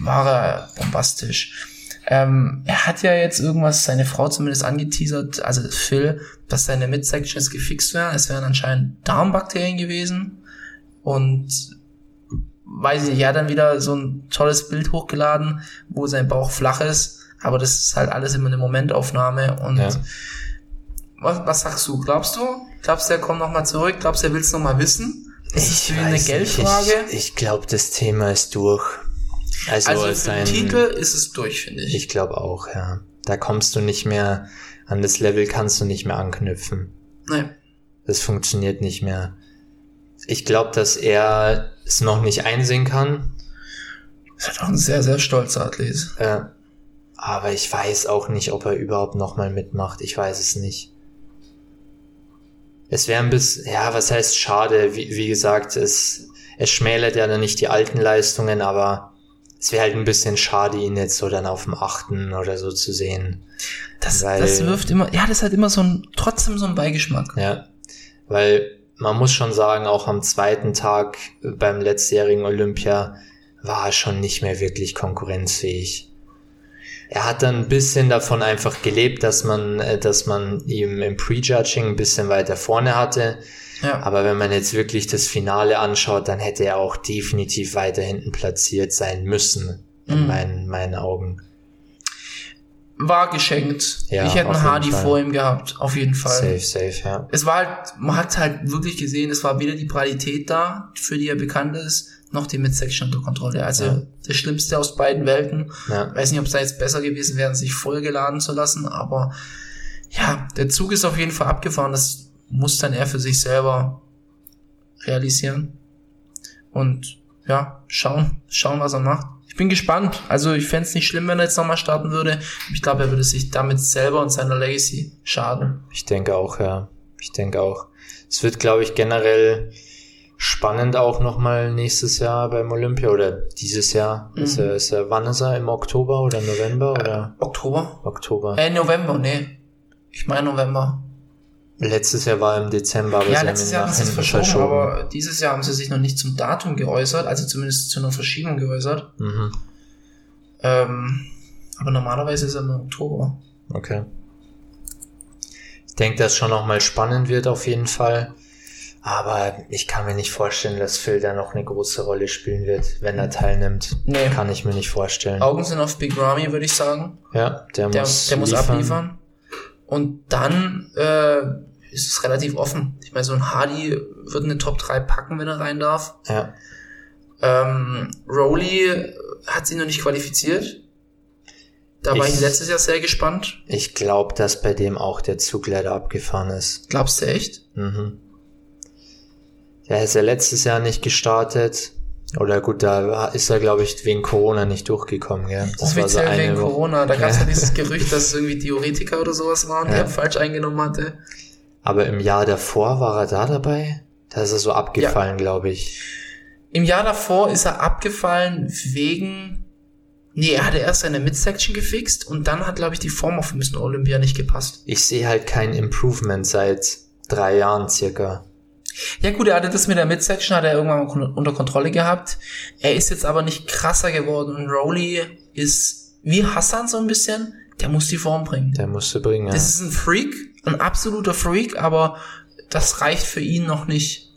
Speaker 2: war er bombastisch. Ähm, er hat ja jetzt irgendwas, seine Frau zumindest angeteasert, also Phil, dass seine Midsections gefixt wären. Es wären anscheinend Darmbakterien gewesen. Und weiß ich nicht, er hat dann wieder so ein tolles Bild hochgeladen, wo sein Bauch flach ist. Aber das ist halt alles immer eine Momentaufnahme. Und
Speaker 1: Ja.
Speaker 2: Was, was sagst du? Glaubst du? Glaubst du, er kommt nochmal zurück? Glaubst du, er will es nochmal wissen? Ist es für ihn eine
Speaker 1: weiß nicht.
Speaker 2: Geldfrage?
Speaker 1: Ich, ich glaube, das Thema ist durch. Also,
Speaker 2: also für
Speaker 1: sein,
Speaker 2: den Titel ist es durch, finde ich.
Speaker 1: ich glaube auch, ja. Da kommst du nicht mehr, an das Level kannst du nicht mehr anknüpfen.
Speaker 2: Nee.
Speaker 1: Das funktioniert nicht mehr. Ich glaube, dass er es noch nicht einsehen kann.
Speaker 2: Ist halt auch ein sehr, sehr stolzer Athlet.
Speaker 1: Äh, aber ich weiß auch nicht, ob er überhaupt nochmal mitmacht. Ich weiß es nicht. Es wäre ein bisschen, ja, was heißt schade? Wie, wie gesagt, es, es schmälert ja dann nicht die alten Leistungen, aber es wäre halt ein bisschen schade, ihn jetzt so dann auf dem achten oder so zu sehen.
Speaker 2: Das,
Speaker 1: Weil-
Speaker 2: das wirft immer, ja, das hat immer so ein, trotzdem so ein Beigeschmack.
Speaker 1: Ja, weil man muss schon sagen, auch am zweiten Tag beim letztjährigen Olympia war er schon nicht mehr wirklich konkurrenzfähig. Er hat dann ein bisschen davon einfach gelebt, dass man, äh, dass man ihm im Prejudging ein bisschen weiter vorne hatte.
Speaker 2: Ja.
Speaker 1: Aber wenn man jetzt wirklich das Finale anschaut, dann hätte er auch definitiv weiter hinten platziert sein müssen, in
Speaker 2: Mhm.
Speaker 1: meinen, meinen Augen.
Speaker 2: War geschenkt.
Speaker 1: Ja,
Speaker 2: ich hätte einen Hardy
Speaker 1: Fall.
Speaker 2: vor ihm gehabt, auf jeden Fall.
Speaker 1: Safe, safe, ja.
Speaker 2: Es war halt, man hat halt wirklich gesehen, es war weder die Qualität da, für die er bekannt ist, noch die Midsection unter Kontrolle. Also
Speaker 1: Ja.
Speaker 2: das Schlimmste aus beiden Welten.
Speaker 1: ja.
Speaker 2: Weiß nicht, ob es da jetzt besser gewesen wäre, sich vollgeladen zu lassen, aber ja, der Zug ist auf jeden Fall abgefahren. Das muss dann er für sich selber realisieren. Und ja, schauen, schauen, was er macht. Ich bin gespannt. Also ich fänd's nicht schlimm, wenn er jetzt nochmal starten würde. Ich glaube, er würde sich damit selber und seiner Legacy schaden.
Speaker 1: Ich denke auch, ja. Ich denke auch. Es wird, glaube ich, generell spannend auch nochmal nächstes Jahr beim Olympia oder dieses Jahr.
Speaker 2: Mhm.
Speaker 1: Ist er, ist er, wann ist er? Im Oktober oder November oder
Speaker 2: Oktober?
Speaker 1: Oktober?
Speaker 2: Äh, November, nee. Ich meine November.
Speaker 1: Letztes Jahr war im Dezember, aber
Speaker 2: ja,
Speaker 1: sie
Speaker 2: letztes Jahr haben sie es
Speaker 1: hinten
Speaker 2: verschoben, aber dieses Jahr haben sie sich noch nicht zum Datum geäußert, also zumindest zu einer Verschiebung geäußert.
Speaker 1: Mhm.
Speaker 2: Ähm, aber normalerweise ist er im Oktober.
Speaker 1: Okay. Ich denke, dass schon noch mal spannend wird auf jeden Fall. Aber ich kann mir nicht vorstellen, dass Phil da noch eine große Rolle spielen wird, wenn er teilnimmt.
Speaker 2: Nee.
Speaker 1: Kann ich mir nicht vorstellen.
Speaker 2: Augen sind auf Big Ramy, würde ich sagen.
Speaker 1: Ja, der,
Speaker 2: Der,
Speaker 1: muss,
Speaker 2: der muss
Speaker 1: liefern.
Speaker 2: abliefern. Und dann äh, ist es relativ offen. Ich meine, so ein Hardy wird eine Top 3 packen, wenn er rein darf.
Speaker 1: Ja.
Speaker 2: Ähm, Rowley hat sie noch nicht qualifiziert. Da war
Speaker 1: Ich-
Speaker 2: ich letztes Jahr sehr gespannt.
Speaker 1: Ich glaube, dass bei dem auch der Zug leider abgefahren ist.
Speaker 2: Glaubst du echt?
Speaker 1: Mhm. Der ist ja letztes Jahr nicht gestartet. Oder gut, da ist er, glaube ich, wegen Corona nicht durchgekommen, gell?
Speaker 2: Offiziell wegen
Speaker 1: Woche.
Speaker 2: Corona. Da gab es ja.
Speaker 1: Ja.
Speaker 2: dieses Gerücht, dass es irgendwie Theoretiker oder sowas waren, die
Speaker 1: Ja.
Speaker 2: er falsch eingenommen hatte.
Speaker 1: Aber im Jahr davor war er da dabei? Da ist er so abgefallen, glaube ich.
Speaker 2: Im Jahr davor ist er abgefallen wegen. Nee, er hatte erst seine Midsection gefixt und dann hat, glaube ich, die Form auf Mr. Olympia nicht gepasst.
Speaker 1: Ich sehe halt kein Improvement seit drei Jahren circa.
Speaker 2: Ja gut, er hatte das mit der Midsection, hat er irgendwann mal unter Kontrolle gehabt. Er ist jetzt aber nicht krasser geworden und Rowley ist wie Hassan so ein bisschen. Der muss die Form bringen.
Speaker 1: Der musste bringen, ja.
Speaker 2: Das ist ein Freak, ein absoluter Freak, aber das reicht für ihn noch nicht.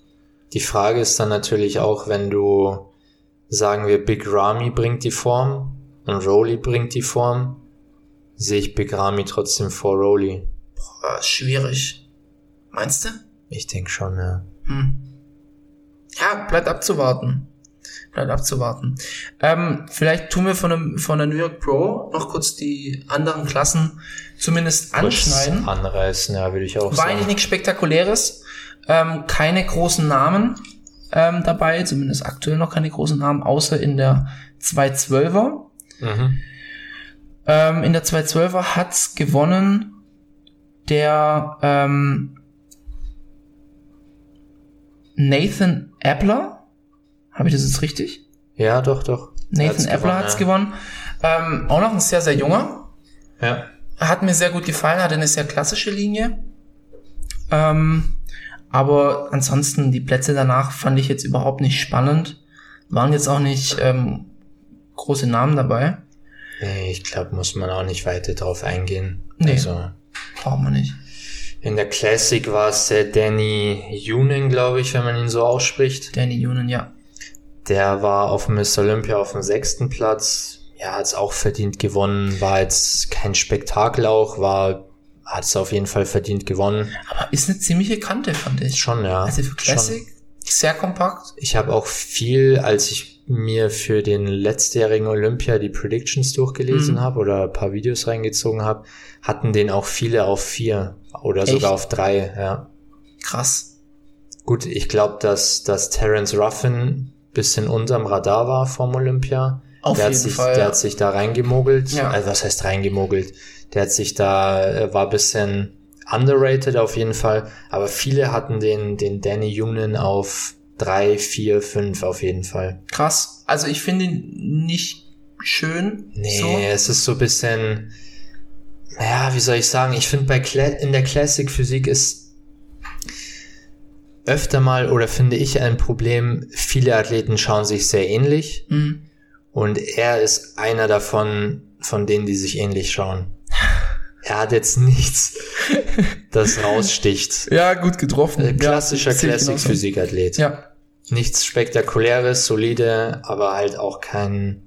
Speaker 1: Die Frage ist dann natürlich auch, wenn du, sagen wir, Big Ramy bringt die Form und Rowley bringt die Form, sehe ich Big Ramy trotzdem vor Rowley.
Speaker 2: Boah, schwierig. Meinst du?
Speaker 1: Ich denke schon, ja.
Speaker 2: Hm. Ja, bleibt abzuwarten. Bleibt abzuwarten. Ähm, vielleicht tun wir von, dem, von der New York Pro noch kurz die anderen Klassen zumindest anschneiden.
Speaker 1: Kurz Anreißen, ja, würde ich auch
Speaker 2: War eigentlich
Speaker 1: sagen.
Speaker 2: nichts Spektakuläres. Ähm, keine großen Namen ähm, dabei, zumindest aktuell noch keine großen Namen, außer in der 212er.
Speaker 1: Mhm.
Speaker 2: Ähm, in der 212er hat's gewonnen der ähm, Nathan Appler. Habe ich das jetzt richtig?
Speaker 1: Ja, doch, doch.
Speaker 2: Nathan
Speaker 1: hat's
Speaker 2: Appler hat's
Speaker 1: ja.
Speaker 2: gewonnen. Ähm, auch noch ein sehr, sehr junger.
Speaker 1: Ja.
Speaker 2: Hat mir sehr gut gefallen, hatte eine sehr klassische Linie. Ähm, aber ansonsten, die Plätze danach fand ich jetzt überhaupt nicht spannend. Waren jetzt auch nicht ähm, große Namen dabei.
Speaker 1: Nee, ich glaube, muss man auch nicht weiter drauf eingehen.
Speaker 2: Nee.
Speaker 1: Also,
Speaker 2: Braucht man nicht.
Speaker 1: In der Classic war es der Danny Yunin, glaube ich, wenn man ihn so ausspricht.
Speaker 2: Danny Union, ja.
Speaker 1: Der war auf dem Mr. Olympia auf dem sechsten Platz. Ja, hat's auch verdient gewonnen. War jetzt kein Spektakel auch, war, hat es auf jeden Fall verdient gewonnen.
Speaker 2: Aber ist eine ziemliche Kante, fand ich.
Speaker 1: Schon, ja.
Speaker 2: Also für
Speaker 1: Schon.
Speaker 2: Classic, sehr kompakt.
Speaker 1: Ich habe auch viel, als ich mir für den letztjährigen Olympia die Predictions durchgelesen
Speaker 2: Mhm.
Speaker 1: habe oder ein paar Videos reingezogen habe, hatten den auch viele auf vier oder
Speaker 2: Echt?
Speaker 1: sogar auf drei, ja.
Speaker 2: Krass.
Speaker 1: Gut, ich glaube, dass, dass Terence Ruffin bisschen unterm Radar war vom Olympia.
Speaker 2: Auf
Speaker 1: der
Speaker 2: jeden
Speaker 1: hat sich,
Speaker 2: Fall,
Speaker 1: Der hat sich da reingemogelt.
Speaker 2: Ja.
Speaker 1: Also was heißt reingemogelt? Der hat sich da, äh, war bisschen underrated auf jeden Fall. Aber viele hatten den, den Danny Yunin auf drei, vier, fünf auf jeden Fall.
Speaker 2: Krass. Also ich finde ihn nicht schön.
Speaker 1: Nee,
Speaker 2: So.
Speaker 1: es ist so bisschen, ja, wie soll ich sagen? Ich finde bei Cla in der Classic Physik ist öfter mal oder finde ich ein Problem, viele Athleten schauen sich sehr ähnlich
Speaker 2: Mhm.
Speaker 1: und er ist einer davon, von denen, die sich ähnlich schauen. Er hat jetzt nichts, das raussticht.
Speaker 2: Ja, gut getroffen.
Speaker 1: Äh, Klassischer
Speaker 2: Ja, sehe ich
Speaker 1: Classic
Speaker 2: genauso.
Speaker 1: Physikathlet.
Speaker 2: Ja.
Speaker 1: Nichts spektakuläres, solide, aber halt auch kein,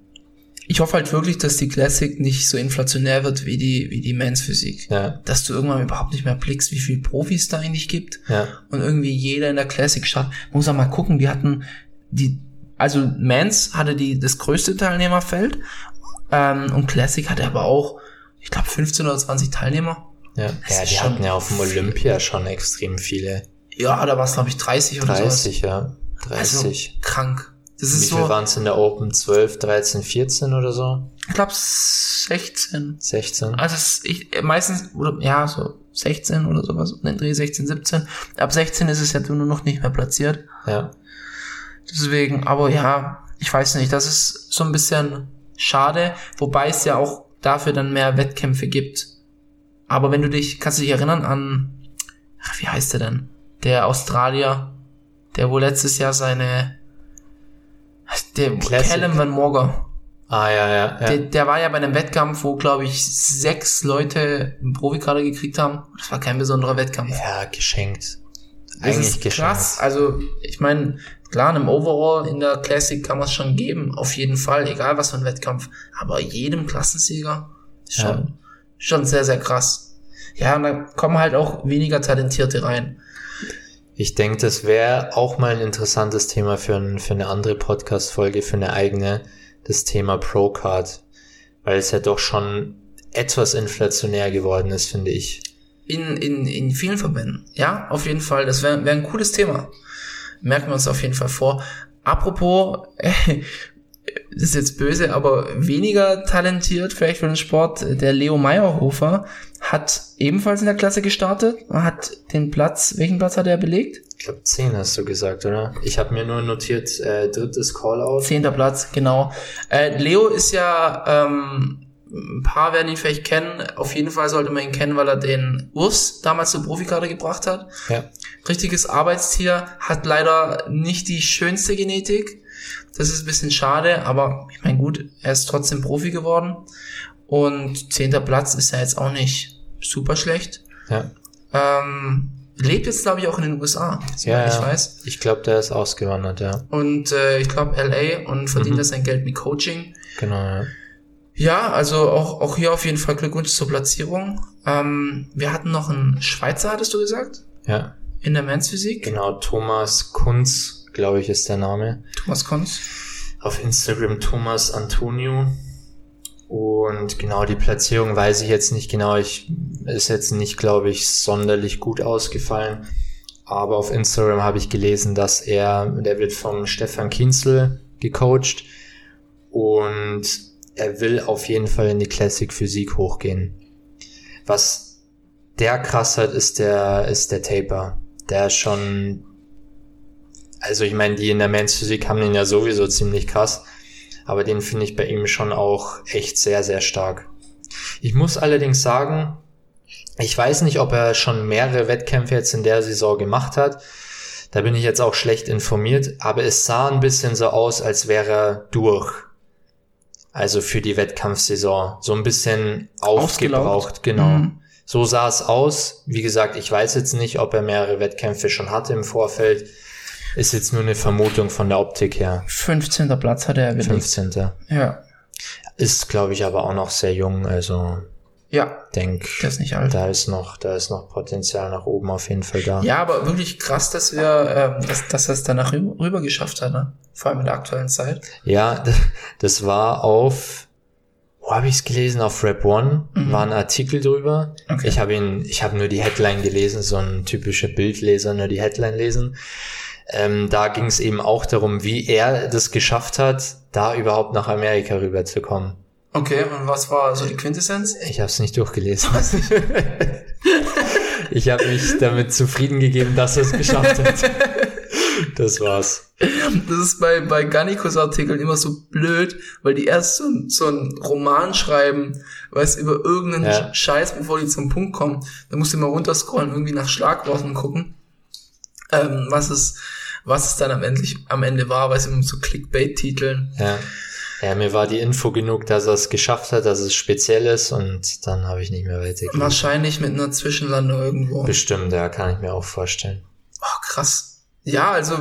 Speaker 2: Ich hoffe halt wirklich, dass die Classic nicht so inflationär wird wie die, wie die Men's Physik.
Speaker 1: ja,
Speaker 2: Dass du irgendwann überhaupt nicht mehr blickst, wie viele Profis da eigentlich gibt.
Speaker 1: ja,
Speaker 2: Und irgendwie jeder in der Classic statt. Muss auch mal gucken, die hatten die, also Men's hatte die, das größte Teilnehmerfeld. Ähm, und Classic hatte aber auch, ich glaube, 15 oder 20 Teilnehmer.
Speaker 1: ja.
Speaker 2: Das
Speaker 1: Ja, die hatten ja auf dem Olympia schon extrem viele.
Speaker 2: Ja, da war es, glaube ich, 30 oder sowas.
Speaker 1: 30, ja. 30.
Speaker 2: Also krank. Das
Speaker 1: Wie
Speaker 2: ist
Speaker 1: viel
Speaker 2: so,
Speaker 1: waren es in der Open? 12, 13, 14 oder so?
Speaker 2: ich glaube 16.
Speaker 1: 16?
Speaker 2: Also ich, meistens, oder ja, so 16 oder sowas, um den Dreh 16, 17. Ab 16 ist es ja nur noch nicht mehr platziert.
Speaker 1: Ja.
Speaker 2: Deswegen, aber ja, ich weiß nicht, das ist so ein bisschen schade, wobei es ja auch dafür dann mehr Wettkämpfe gibt. Aber wenn du dich, kannst du dich erinnern an ach, wie heißt der denn? Der Australier, der wohl letztes Jahr seine, der
Speaker 1: Classic.
Speaker 2: Callum Van Morger.
Speaker 1: Ah, ja, ja, ja.
Speaker 2: Der, der war ja bei einem Wettkampf, wo, glaube ich, sechs Leute einen Profikader gekriegt haben. Das war kein besonderer Wettkampf.
Speaker 1: ja, geschenkt.
Speaker 2: Das
Speaker 1: Eigentlich
Speaker 2: ist
Speaker 1: geschenkt.
Speaker 2: krass. Also, ich meine, klar, in einem Overall in der Classic kann man es schon geben. Auf jeden Fall, egal was für ein Wettkampf. Aber jedem Klassensieger ist
Speaker 1: Ja.
Speaker 2: schon, schon sehr, sehr krass. Ja, und da kommen halt auch weniger Talentierte rein.
Speaker 1: Ich denke, das wäre auch mal ein interessantes Thema für, ein, für eine andere Podcast-Folge, für eine eigene, das Thema Pro-Card. Weil es ja doch schon etwas inflationär geworden ist, finde ich.
Speaker 2: In, in, in vielen Verbänden. Ja, auf jeden Fall. Das wäre wär ein cooles Thema. Merken wir uns auf jeden Fall vor. Apropos, das ist jetzt böse, aber weniger talentiert vielleicht für den Sport, der Leo Meyerhofer hat ebenfalls in der Klasse gestartet, hat den Platz, welchen Platz hat er belegt?
Speaker 1: Ich glaube, 10 hast du gesagt, oder? Ich habe mir nur notiert, äh, drittes Callout.
Speaker 2: Zehnter Platz, genau. Äh, Leo ist ja, ähm, ein paar werden ihn vielleicht kennen. Auf jeden Fall sollte man ihn kennen, weil er den Urs damals zur Profikarte gebracht hat.
Speaker 1: Ja.
Speaker 2: Richtiges Arbeitstier, hat leider nicht die schönste Genetik. Das ist ein bisschen schade, aber ich meine gut, er ist trotzdem Profi geworden. Und zehnter Platz ist ja jetzt auch nicht super schlecht.
Speaker 1: Ja.
Speaker 2: Ähm, lebt jetzt, glaube ich, auch in den USA,
Speaker 1: Ja,
Speaker 2: ich
Speaker 1: ja.
Speaker 2: weiß.
Speaker 1: Ich glaube, der ist ausgewandert, ja.
Speaker 2: Und äh, ich glaube LA und verdient
Speaker 1: Mhm.
Speaker 2: da sein Geld mit Coaching.
Speaker 1: Genau, ja.
Speaker 2: Ja, also auch, auch hier auf jeden Fall Glückwunsch zur Platzierung. Ähm, wir hatten noch einen Schweizer, hattest du gesagt?
Speaker 1: Ja,
Speaker 2: In der Men's Physik.
Speaker 1: genau. Thomas Kunz, glaube ich, ist der Name.
Speaker 2: Thomas Konz.
Speaker 1: Auf Instagram Thomas Antonio. Und genau die Platzierung weiß ich jetzt nicht genau. Ich ist jetzt nicht, glaube ich, sonderlich gut ausgefallen. Aber auf Instagram habe ich gelesen, dass er, der wird vom Stefan Kienzel gecoacht und er will auf jeden Fall in die Classic Physik hochgehen. Was der krass hat, ist der, ist der Taper. Der ist schon, also ich meine, die in der Men's Physik haben den ja sowieso ziemlich krass. Aber den finde ich bei ihm schon auch echt sehr, sehr stark. Ich muss allerdings sagen, ich weiß nicht, ob er schon mehrere Wettkämpfe jetzt in der Saison gemacht hat. Da bin ich jetzt auch schlecht informiert, aber es sah ein bisschen so aus, als wäre er durch. Also für die Wettkampfsaison. So ein bisschen aufgebraucht,
Speaker 2: Ausgelaugt.
Speaker 1: genau.
Speaker 2: Mhm.
Speaker 1: So sah es aus. Wie gesagt, ich weiß jetzt nicht, ob er mehrere Wettkämpfe schon hatte im Vorfeld. Ist jetzt nur eine Vermutung von der Optik her.
Speaker 2: 15. Platz hat er belegt.
Speaker 1: 15.
Speaker 2: Ja.
Speaker 1: Ist, glaube ich, aber auch noch sehr jung. Also
Speaker 2: Ja,
Speaker 1: denk,
Speaker 2: der ist nicht alt.
Speaker 1: da ist noch, da ist noch Potenzial nach oben auf jeden Fall da.
Speaker 2: Ja, aber wirklich krass, dass wir, ähm, dass, dass er es danach rüber, geschafft hat, ne? Vor allem in der aktuellen Zeit.
Speaker 1: Ja, das war auf, wo habe ich es gelesen? Auf Rap One
Speaker 2: Mhm.
Speaker 1: war ein Artikel drüber.
Speaker 2: Okay.
Speaker 1: Ich habe ihn, ich habe nur die Headline gelesen, so ein typischer Bildleser, nur die Headline lesen. Ähm, da ging es eben auch darum, wie er das geschafft hat, da überhaupt nach Amerika rüberzukommen.
Speaker 2: Okay, und was war so die Quintessenz?
Speaker 1: Ich habe es nicht durchgelesen. ich habe mich damit zufrieden gegeben, dass er es geschafft hat. Das war's.
Speaker 2: Das ist bei, bei Gannikos Artikeln immer so blöd, weil die erst so, ein- so einen Roman schreiben, weißt über irgendeinen
Speaker 1: Ja.
Speaker 2: Scheiß, bevor die zum Punkt kommen. Da musst du mal runterscrollen, irgendwie nach Schlagworten gucken, ähm, was es, was es dann am Ende, am Ende war, weißt du, immer so Clickbait-Titeln.
Speaker 1: Ja. Ja, mir war die Info genug, dass er es geschafft hat, dass es speziell ist und dann habe ich nicht mehr weitergelesen.
Speaker 2: Wahrscheinlich mit einer Zwischenlandung irgendwo.
Speaker 1: Bestimmt, ja, kann ich mir auch vorstellen.
Speaker 2: Oh, krass. Ja, also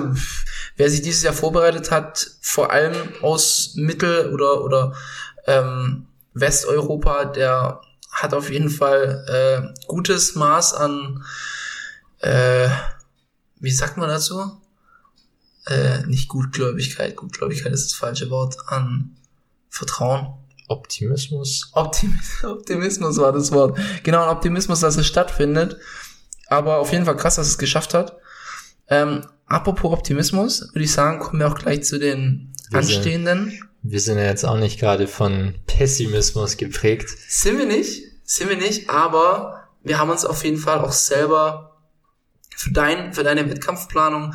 Speaker 2: wer sich dieses Jahr vorbereitet hat, vor allem aus Mittel- oder oder ähm, Westeuropa, der hat auf jeden Fall äh, gutes Maß an, äh, wie sagt man dazu? Äh, nicht Gutgläubigkeit, Gutgläubigkeit ist das falsche Wort, an Vertrauen.
Speaker 1: Optimismus?
Speaker 2: Optimismus, Optimismus war das Wort. Genau, ein Optimismus, dass es stattfindet. Aber auf jeden Fall krass, dass es geschafft hat. Ähm, apropos Optimismus, würde ich sagen, kommen wir auch gleich zu den
Speaker 1: Wir sind-
Speaker 2: anstehenden.
Speaker 1: Wir sind ja jetzt auch nicht gerade von Pessimismus geprägt.
Speaker 2: Sind wir nicht, sind wir nicht, aber wir haben uns auf jeden Fall auch selber für dein, für deine Wettkampfplanung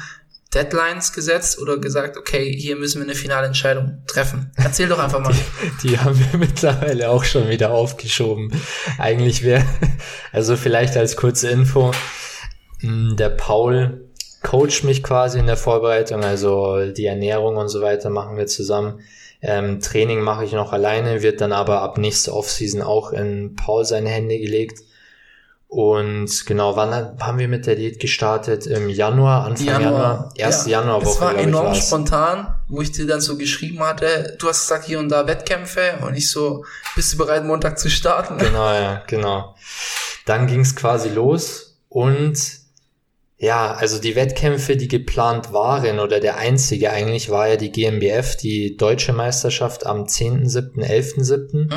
Speaker 2: Deadlines gesetzt oder gesagt, okay, hier müssen wir eine finale Entscheidung treffen. Erzähl doch einfach mal.
Speaker 1: Die haben wir mittlerweile auch schon wieder aufgeschoben. Eigentlich wäre, also vielleicht als kurze Info, Mm, Der Paul coacht mich quasi in der Vorbereitung, also die Ernährung und so weiter machen wir zusammen. Ähm, Training mache ich noch alleine, wird dann aber ab nächster Offseason auch in Paul seine Hände gelegt. Und genau, wann haben wir mit der Diät gestartet? Im Januar, Anfang Januar? Erste
Speaker 2: ja.
Speaker 1: Januarwoche.
Speaker 2: Das war
Speaker 1: ich,
Speaker 2: enorm
Speaker 1: war's.
Speaker 2: spontan, wo ich dir dann so geschrieben hatte, du hast gesagt, hier und da Wettkämpfe und ich so, bist du bereit, Montag zu starten?
Speaker 1: Genau, ja, genau. Dann ging's quasi los und ja, also die Wettkämpfe, die geplant waren, oder der einzige eigentlich, war ja die GmbF, die deutsche Meisterschaft am 10.7., 11.7.
Speaker 2: Mhm.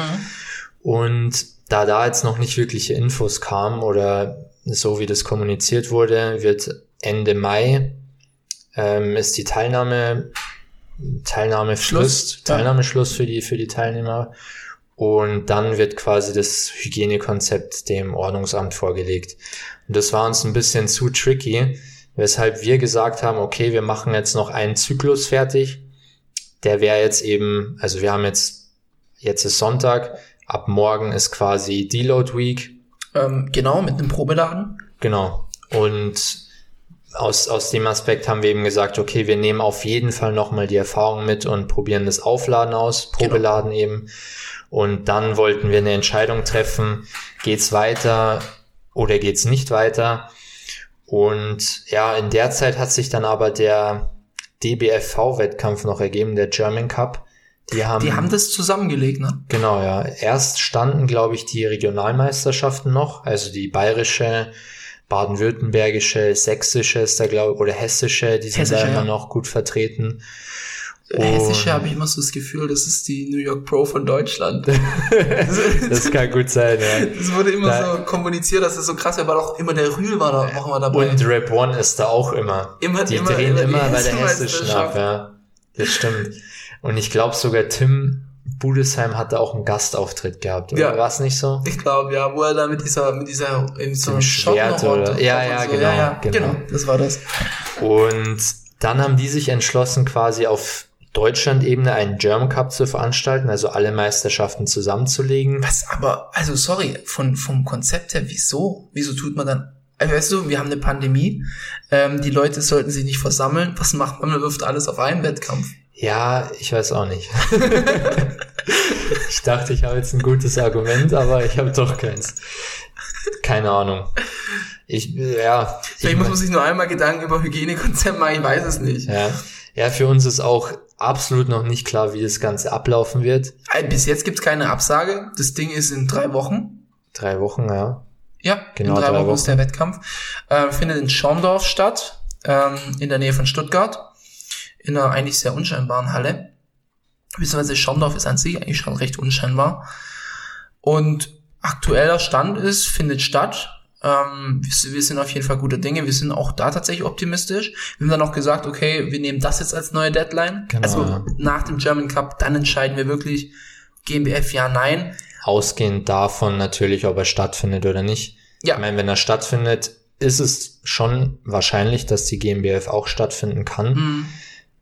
Speaker 1: Und da da jetzt noch nicht wirkliche Infos kamen oder so wie das kommuniziert wurde, wird Ende Mai ähm, ist die Teilnahme Teilnahmefrist,
Speaker 2: Schluss.
Speaker 1: Teilnahmeschluss für die für die Teilnehmer und dann wird quasi das Hygienekonzept dem Ordnungsamt vorgelegt. Und das war uns ein bisschen zu tricky, weshalb wir gesagt haben, okay, wir machen jetzt noch einen Zyklus fertig. Der wäre jetzt eben, also wir haben jetzt, jetzt ist Sonntag, ab morgen ist quasi Deload Week.
Speaker 2: Ähm, genau, mit einem Probeladen.
Speaker 1: Genau. Und aus, aus dem Aspekt haben wir eben gesagt, okay, wir nehmen auf jeden Fall nochmal die Erfahrung mit und probieren das Aufladen aus, Probeladen eben. Und dann wollten wir eine Entscheidung treffen, geht's weiter oder geht's nicht weiter? Und ja, in der Zeit hat sich dann aber der DBFV-Wettkampf noch ergeben, der German Cup. Die haben,
Speaker 2: Die haben das zusammengelegt, ne?
Speaker 1: Genau, ja. Erst standen, glaube ich, die Regionalmeisterschaften noch, also die bayerische, baden-württembergische, sächsische ist da, glaube oder hessische, die sind da
Speaker 2: Hessische,
Speaker 1: immer
Speaker 2: ja.
Speaker 1: noch gut vertreten.
Speaker 2: Hessische
Speaker 1: Und-
Speaker 2: habe ich immer so das Gefühl, das ist die New York Pro von Deutschland.
Speaker 1: Das kann gut sein, ja.
Speaker 2: Es wurde immer
Speaker 1: Da-
Speaker 2: so kommuniziert, dass es so krass wäre, weil auch immer der Rühl war da auch immer dabei.
Speaker 1: Und Rap One ist da auch immer.
Speaker 2: Immer-
Speaker 1: die
Speaker 2: immer-
Speaker 1: drehen
Speaker 2: immer
Speaker 1: immer, bei der hessischen ab, ja. Das stimmt. Und ich glaube sogar Tim Budesheim hatte auch einen Gastauftritt gehabt, oder?
Speaker 2: Ja.
Speaker 1: War es nicht so?
Speaker 2: ich glaube, ja, wo er da mit dieser, mit dieser, in so einem
Speaker 1: Schwert oder- ja, ja,
Speaker 2: so.
Speaker 1: genau,
Speaker 2: ja, ja,
Speaker 1: genau.
Speaker 2: genau, das war das.
Speaker 1: Und dann haben die sich entschlossen, quasi auf Deutschland-Ebene einen German Cup zu veranstalten, also alle Meisterschaften zusammenzulegen.
Speaker 2: Was, aber, also sorry, von, vom Konzept her, wieso? Wieso tut man dann, also, weißt du, wir haben eine Pandemie, ähm, die Leute sollten sich nicht versammeln, was macht man? Man wirft alles auf einen Wettkampf.
Speaker 1: Ja, ich weiß auch nicht. ich dachte, ich habe jetzt ein gutes Argument, aber ich habe doch keins. Keine Ahnung. Ich, ja. Ich
Speaker 2: Vielleicht muss man sich nur einmal Gedanken über Hygienekonzept machen, ich weiß es nicht.
Speaker 1: ja. ja, für uns ist auch absolut noch nicht klar, wie das Ganze ablaufen wird.
Speaker 2: Bis jetzt gibt's keine Absage. Das Ding ist in drei Wochen.
Speaker 1: Drei Wochen, ja.
Speaker 2: Ja,
Speaker 1: Genau,
Speaker 2: in drei,
Speaker 1: drei
Speaker 2: Wochen, ist der Wettkampf. Äh, findet in Schorndorf statt, ähm, in der Nähe von Stuttgart, in einer eigentlich sehr unscheinbaren Halle. Beziehungsweise Schorndorf ist an sich eigentlich schon recht unscheinbar. Und aktueller Stand ist, findet statt. Ähm, wir, wir sind auf jeden Fall gute Dinge. Wir sind auch da tatsächlich optimistisch. Wir haben dann auch gesagt, okay, wir nehmen das jetzt als neue Deadline.
Speaker 1: Genau,
Speaker 2: also nach dem German Cup, dann entscheiden wir wirklich, GmbF ja, nein.
Speaker 1: Ausgehend davon natürlich, ob er stattfindet oder nicht.
Speaker 2: Ja.
Speaker 1: Ich meine, wenn er stattfindet, ist es schon wahrscheinlich, dass die GmbF auch stattfinden kann.
Speaker 2: Mhm.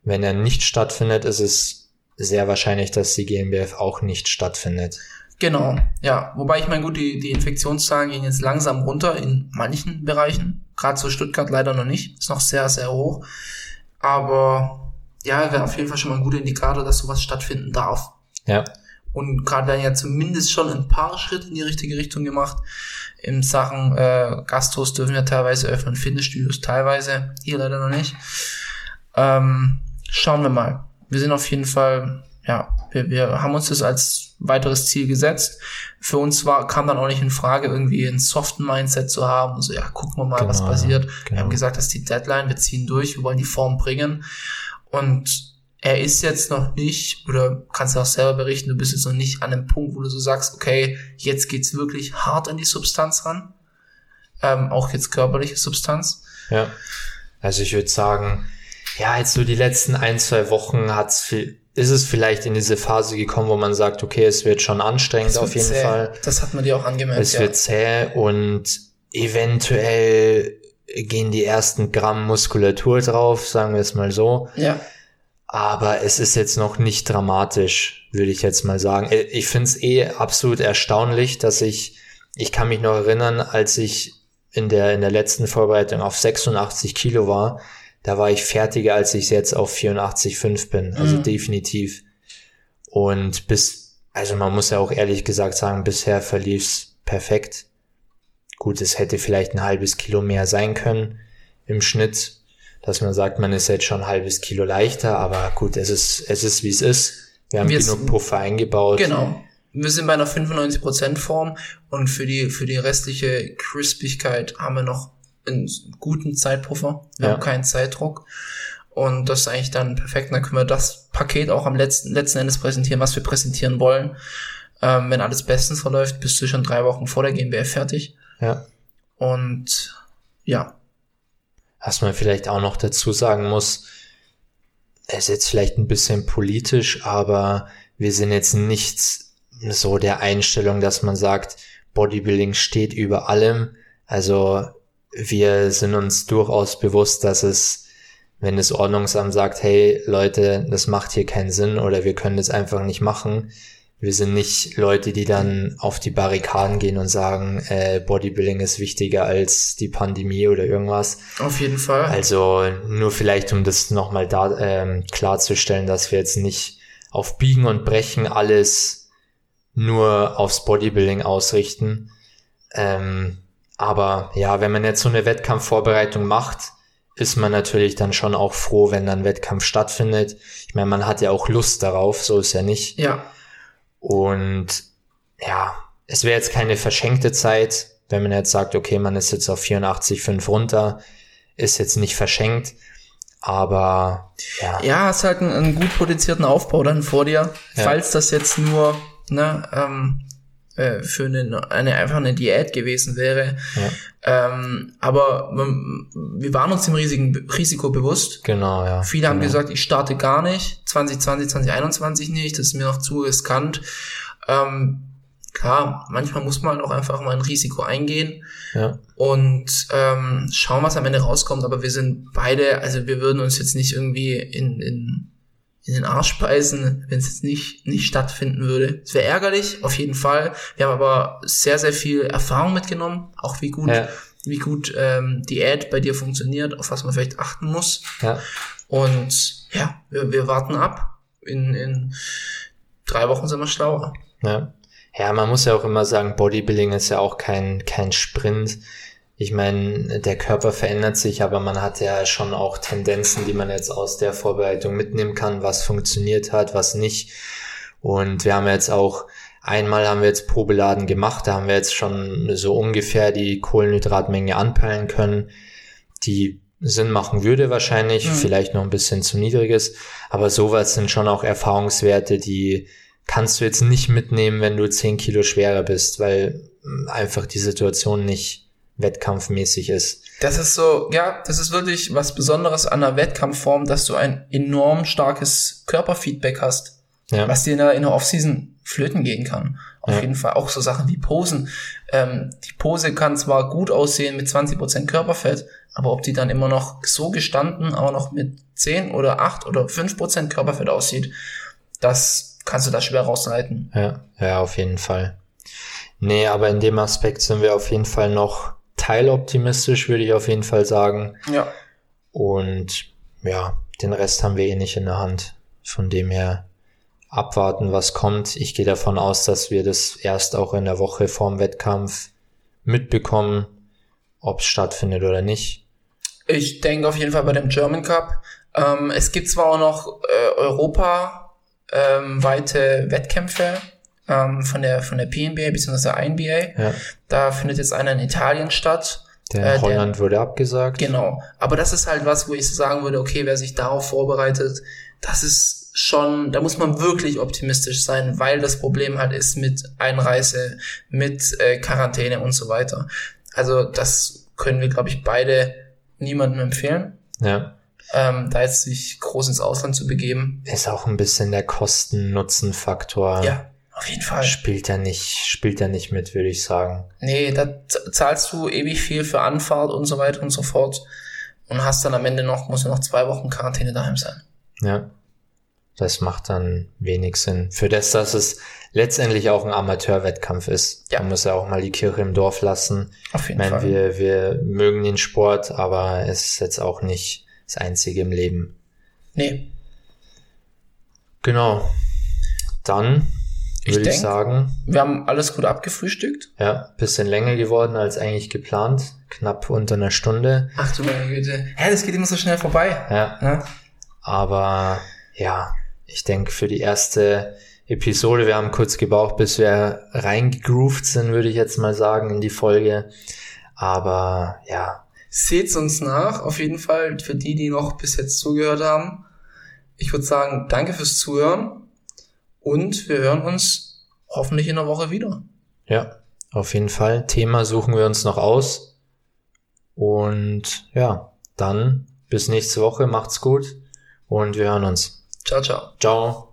Speaker 1: Wenn er nicht stattfindet, ist es sehr wahrscheinlich, dass die GmbF auch nicht stattfindet.
Speaker 2: Genau, ja. Wobei ich meine, gut, die, die Infektionszahlen gehen jetzt langsam runter in manchen Bereichen. Gerade so Stuttgart leider noch nicht. Ist noch sehr, sehr hoch. Aber ja, wäre auf jeden Fall schon mal ein guter Indikator, dass sowas stattfinden darf.
Speaker 1: Ja,
Speaker 2: Und gerade dann ja zumindest schon ein paar Schritte in die richtige Richtung gemacht. In Sachen äh, Gastros dürfen wir teilweise öffnen, Fitnessstudios teilweise, hier leider noch nicht. Ähm, schauen wir mal. Wir sind auf jeden Fall, ja, wir, wir haben uns das als weiteres Ziel gesetzt. Für uns war, kam dann auch nicht in Frage, irgendwie einen soften Mindset zu haben. So, ja, gucken wir mal, was
Speaker 1: Genau,
Speaker 2: passiert. Wir
Speaker 1: genau.
Speaker 2: haben gesagt, das ist die Deadline, wir ziehen durch, wir wollen die Form bringen. Und er ist jetzt noch nicht, oder kannst du auch selber berichten, du bist jetzt noch nicht an einem Punkt, wo du so sagst, okay, jetzt geht's wirklich hart an die Substanz ran. Ähm, auch jetzt körperliche Substanz.
Speaker 1: ja. Also ich würde sagen, ja, jetzt so die letzten ein, zwei Wochen hat's viel, ist es vielleicht in diese Phase gekommen, wo man sagt, okay, es wird schon anstrengend
Speaker 2: Es
Speaker 1: auf
Speaker 2: wird
Speaker 1: jeden
Speaker 2: zäh.
Speaker 1: Fall.
Speaker 2: Das hat man dir auch angemerkt.
Speaker 1: Es
Speaker 2: ja.
Speaker 1: wird zäh und eventuell gehen die ersten Gramm Muskulatur drauf, sagen wir es mal so.
Speaker 2: ja.
Speaker 1: Aber es ist jetzt noch nicht dramatisch, würde ich jetzt mal sagen. Äh, Ich finde es eh absolut erstaunlich, dass ich, ich kann mich noch erinnern, als ich in der, in der letzten Vorbereitung auf 86 Kilo war, da war ich fertiger, als ich jetzt auf 84,5 bin. Also mhm. definitiv. Und bis, also man muss ja auch ehrlich gesagt sagen, bisher verlief's perfekt. Gut, es hätte vielleicht ein halbes Kilo mehr sein können im Schnitt, dass man sagt, man ist jetzt schon ein halbes Kilo leichter, aber gut, es ist, es ist wie es ist. Wir haben Wir genug Puffer eingebaut.
Speaker 2: Genau. Wir sind bei einer 95% Form und für die, für die restliche Crispigkeit haben wir noch einen guten Zeitpuffer. Wir ja. haben keinen Zeitdruck. Und das ist eigentlich dann perfekt. Dann können wir das Paket auch am letzten, letzten Endes präsentieren, was wir präsentieren wollen. Ähm, wenn alles bestens verläuft, bist du schon drei Wochen vor der GmbF fertig.
Speaker 1: Ja.
Speaker 2: Und ja.
Speaker 1: Was man vielleicht auch noch dazu sagen muss, ist jetzt vielleicht ein bisschen politisch, aber wir sind jetzt nichts so der Einstellung, dass man sagt, Bodybuilding steht über allem. Also wir sind uns durchaus bewusst, dass es, wenn das Ordnungsamt sagt, hey Leute, das macht hier keinen Sinn oder wir können das einfach nicht machen, wir sind nicht Leute, die dann auf die Barrikaden gehen und sagen, äh, Bodybuilding ist wichtiger als die Pandemie oder irgendwas.
Speaker 2: Auf jeden Fall.
Speaker 1: Also nur vielleicht, um das nochmal da ähm, klarzustellen, dass wir jetzt nicht auf Biegen und Brechen alles nur aufs Bodybuilding ausrichten. Ähm, aber ja, wenn man jetzt so eine Wettkampfvorbereitung macht, ist man natürlich dann schon auch froh, wenn dann Wettkampf stattfindet. Ich meine, man hat ja auch Lust darauf, so ist ja nicht.
Speaker 2: Ja.
Speaker 1: Und ja, es wäre jetzt keine verschenkte Zeit, wenn man jetzt sagt, okay, man ist jetzt auf 84,5 runter, ist jetzt nicht verschenkt. Aber ja.
Speaker 2: Ja, hast halt einen, einen gut produzierten Aufbau dann vor dir. Ja. Falls das jetzt nur ne, ähm, äh, für eine, eine einfach eine Diät gewesen wäre. Ja. Ähm, aber wir waren uns dem riesigen Risiko bewusst.
Speaker 1: Genau, ja.
Speaker 2: Viele
Speaker 1: genau.
Speaker 2: haben gesagt, ich starte gar nicht, 2020, 2021 nicht, das ist mir noch zu riskant. Ähm, klar, manchmal muss man auch einfach mal ein Risiko eingehen
Speaker 1: ja.
Speaker 2: und ähm, schauen, was am Ende rauskommt. Aber wir sind beide, also wir würden uns jetzt nicht irgendwie in, in in den Arsch beißen, wenn es jetzt nicht, nicht stattfinden würde. Es wäre ärgerlich, auf jeden Fall. Wir haben aber sehr, sehr viel Erfahrung mitgenommen, auch wie gut, ja. wie gut ähm, Diät bei dir funktioniert, auf was man vielleicht achten muss.
Speaker 1: Ja.
Speaker 2: Und ja, wir, wir warten ab. In, in drei Wochen sind wir schlauer.
Speaker 1: Ja. Ja, man muss ja auch immer sagen, Bodybuilding ist ja auch kein, kein Sprint ich meine, der Körper verändert sich, aber man hat ja schon auch Tendenzen, die man jetzt aus der Vorbereitung mitnehmen kann, was funktioniert hat, was nicht. Und wir haben jetzt auch, einmal haben wir jetzt Probeladen gemacht, da haben wir jetzt schon so ungefähr die Kohlenhydratmenge anpeilen können, die Sinn machen würde wahrscheinlich, mhm. vielleicht noch ein bisschen zu niedriges, aber sowas sind schon auch Erfahrungswerte, die kannst du jetzt nicht mitnehmen, wenn du 10 Kilo schwerer bist, weil einfach die Situation nicht wettkampfmäßig ist.
Speaker 2: Das ist so, ja, das ist wirklich was Besonderes an der Wettkampfform, dass du ein enorm starkes Körperfeedback hast, ja. was dir in der, in der Offseason flöten gehen kann. Auf ja. jeden Fall auch so Sachen wie Posen. Ähm, die Pose kann zwar gut aussehen mit 20% Körperfett, aber ob die dann immer noch so gestanden, aber noch mit 10 oder 8 oder 5% Körperfett aussieht, das kannst du da schwer rausleiten.
Speaker 1: Ja, ja, auf jeden Fall. Nee, aber in dem Aspekt sind wir auf jeden Fall noch teiloptimistisch, würde ich auf jeden Fall sagen.
Speaker 2: Ja.
Speaker 1: Und ja, den Rest haben wir eh nicht in der Hand. Von dem her abwarten, was kommt. Ich gehe davon aus, dass wir das erst auch in der Woche vorm Wettkampf mitbekommen, ob es stattfindet oder nicht.
Speaker 2: Ich denke auf jeden Fall bei dem German Cup. Ähm, es gibt zwar auch noch äh, Europa ähm, weite Wettkämpfe, ähm, von der von der PNBA bzw. der INBA. Ja. Da findet jetzt einer in Italien statt.
Speaker 1: Der in äh, Holland der, wurde abgesagt.
Speaker 2: Genau. Aber das ist halt was, wo ich sagen würde, okay, wer sich darauf vorbereitet, das ist schon, da muss man wirklich optimistisch sein, weil das Problem halt ist mit Einreise, mit äh, Quarantäne und so weiter. Also das können wir, glaube ich, beide niemandem empfehlen.
Speaker 1: Ja.
Speaker 2: Ähm, da jetzt sich groß ins Ausland zu begeben.
Speaker 1: Ist auch ein bisschen der Kosten-Nutzen-Faktor.
Speaker 2: Ja, auf jeden Fall.
Speaker 1: Spielt er nicht, spielt er nicht mit, würde ich sagen.
Speaker 2: Nee, da zahlst du ewig viel für Anfahrt und so weiter und so fort. Und hast dann am Ende noch, muss ja noch zwei Wochen Quarantäne daheim sein.
Speaker 1: Ja. das macht dann wenig Sinn. Für das, dass es letztendlich auch ein Amateurwettkampf ist.
Speaker 2: Ja.
Speaker 1: Man muss ja auch mal die Kirche im Dorf lassen.
Speaker 2: Auf
Speaker 1: Ich
Speaker 2: jeden
Speaker 1: meine,
Speaker 2: Fall.
Speaker 1: wir, wir mögen den Sport, aber es ist jetzt auch nicht das Einzige im Leben.
Speaker 2: nee,
Speaker 1: Genau. Dann
Speaker 2: Ich
Speaker 1: würde ich
Speaker 2: denk-
Speaker 1: sagen,
Speaker 2: wir haben alles gut abgefrühstückt.
Speaker 1: ja, bisschen länger geworden als eigentlich geplant. Knapp unter einer Stunde.
Speaker 2: Ach du meine Güte. Hä, das geht immer so schnell vorbei.
Speaker 1: Ja,
Speaker 2: Ja,
Speaker 1: aber ja, ich denke für die erste Episode, wir haben kurz gebraucht, bis wir reingegroovt sind, würde ich jetzt mal sagen, in die Folge. Aber ja,
Speaker 2: Seht's uns nach, auf jeden Fall, für die, die noch bis jetzt zugehört haben. Ich würde sagen, danke fürs Zuhören und wir hören uns hoffentlich in der Woche wieder.
Speaker 1: ja, auf jeden Fall. Thema suchen wir uns noch aus. Und ja, dann bis nächste Woche, macht's gut und wir hören uns.
Speaker 2: Ciao, ciao.
Speaker 1: Ciao.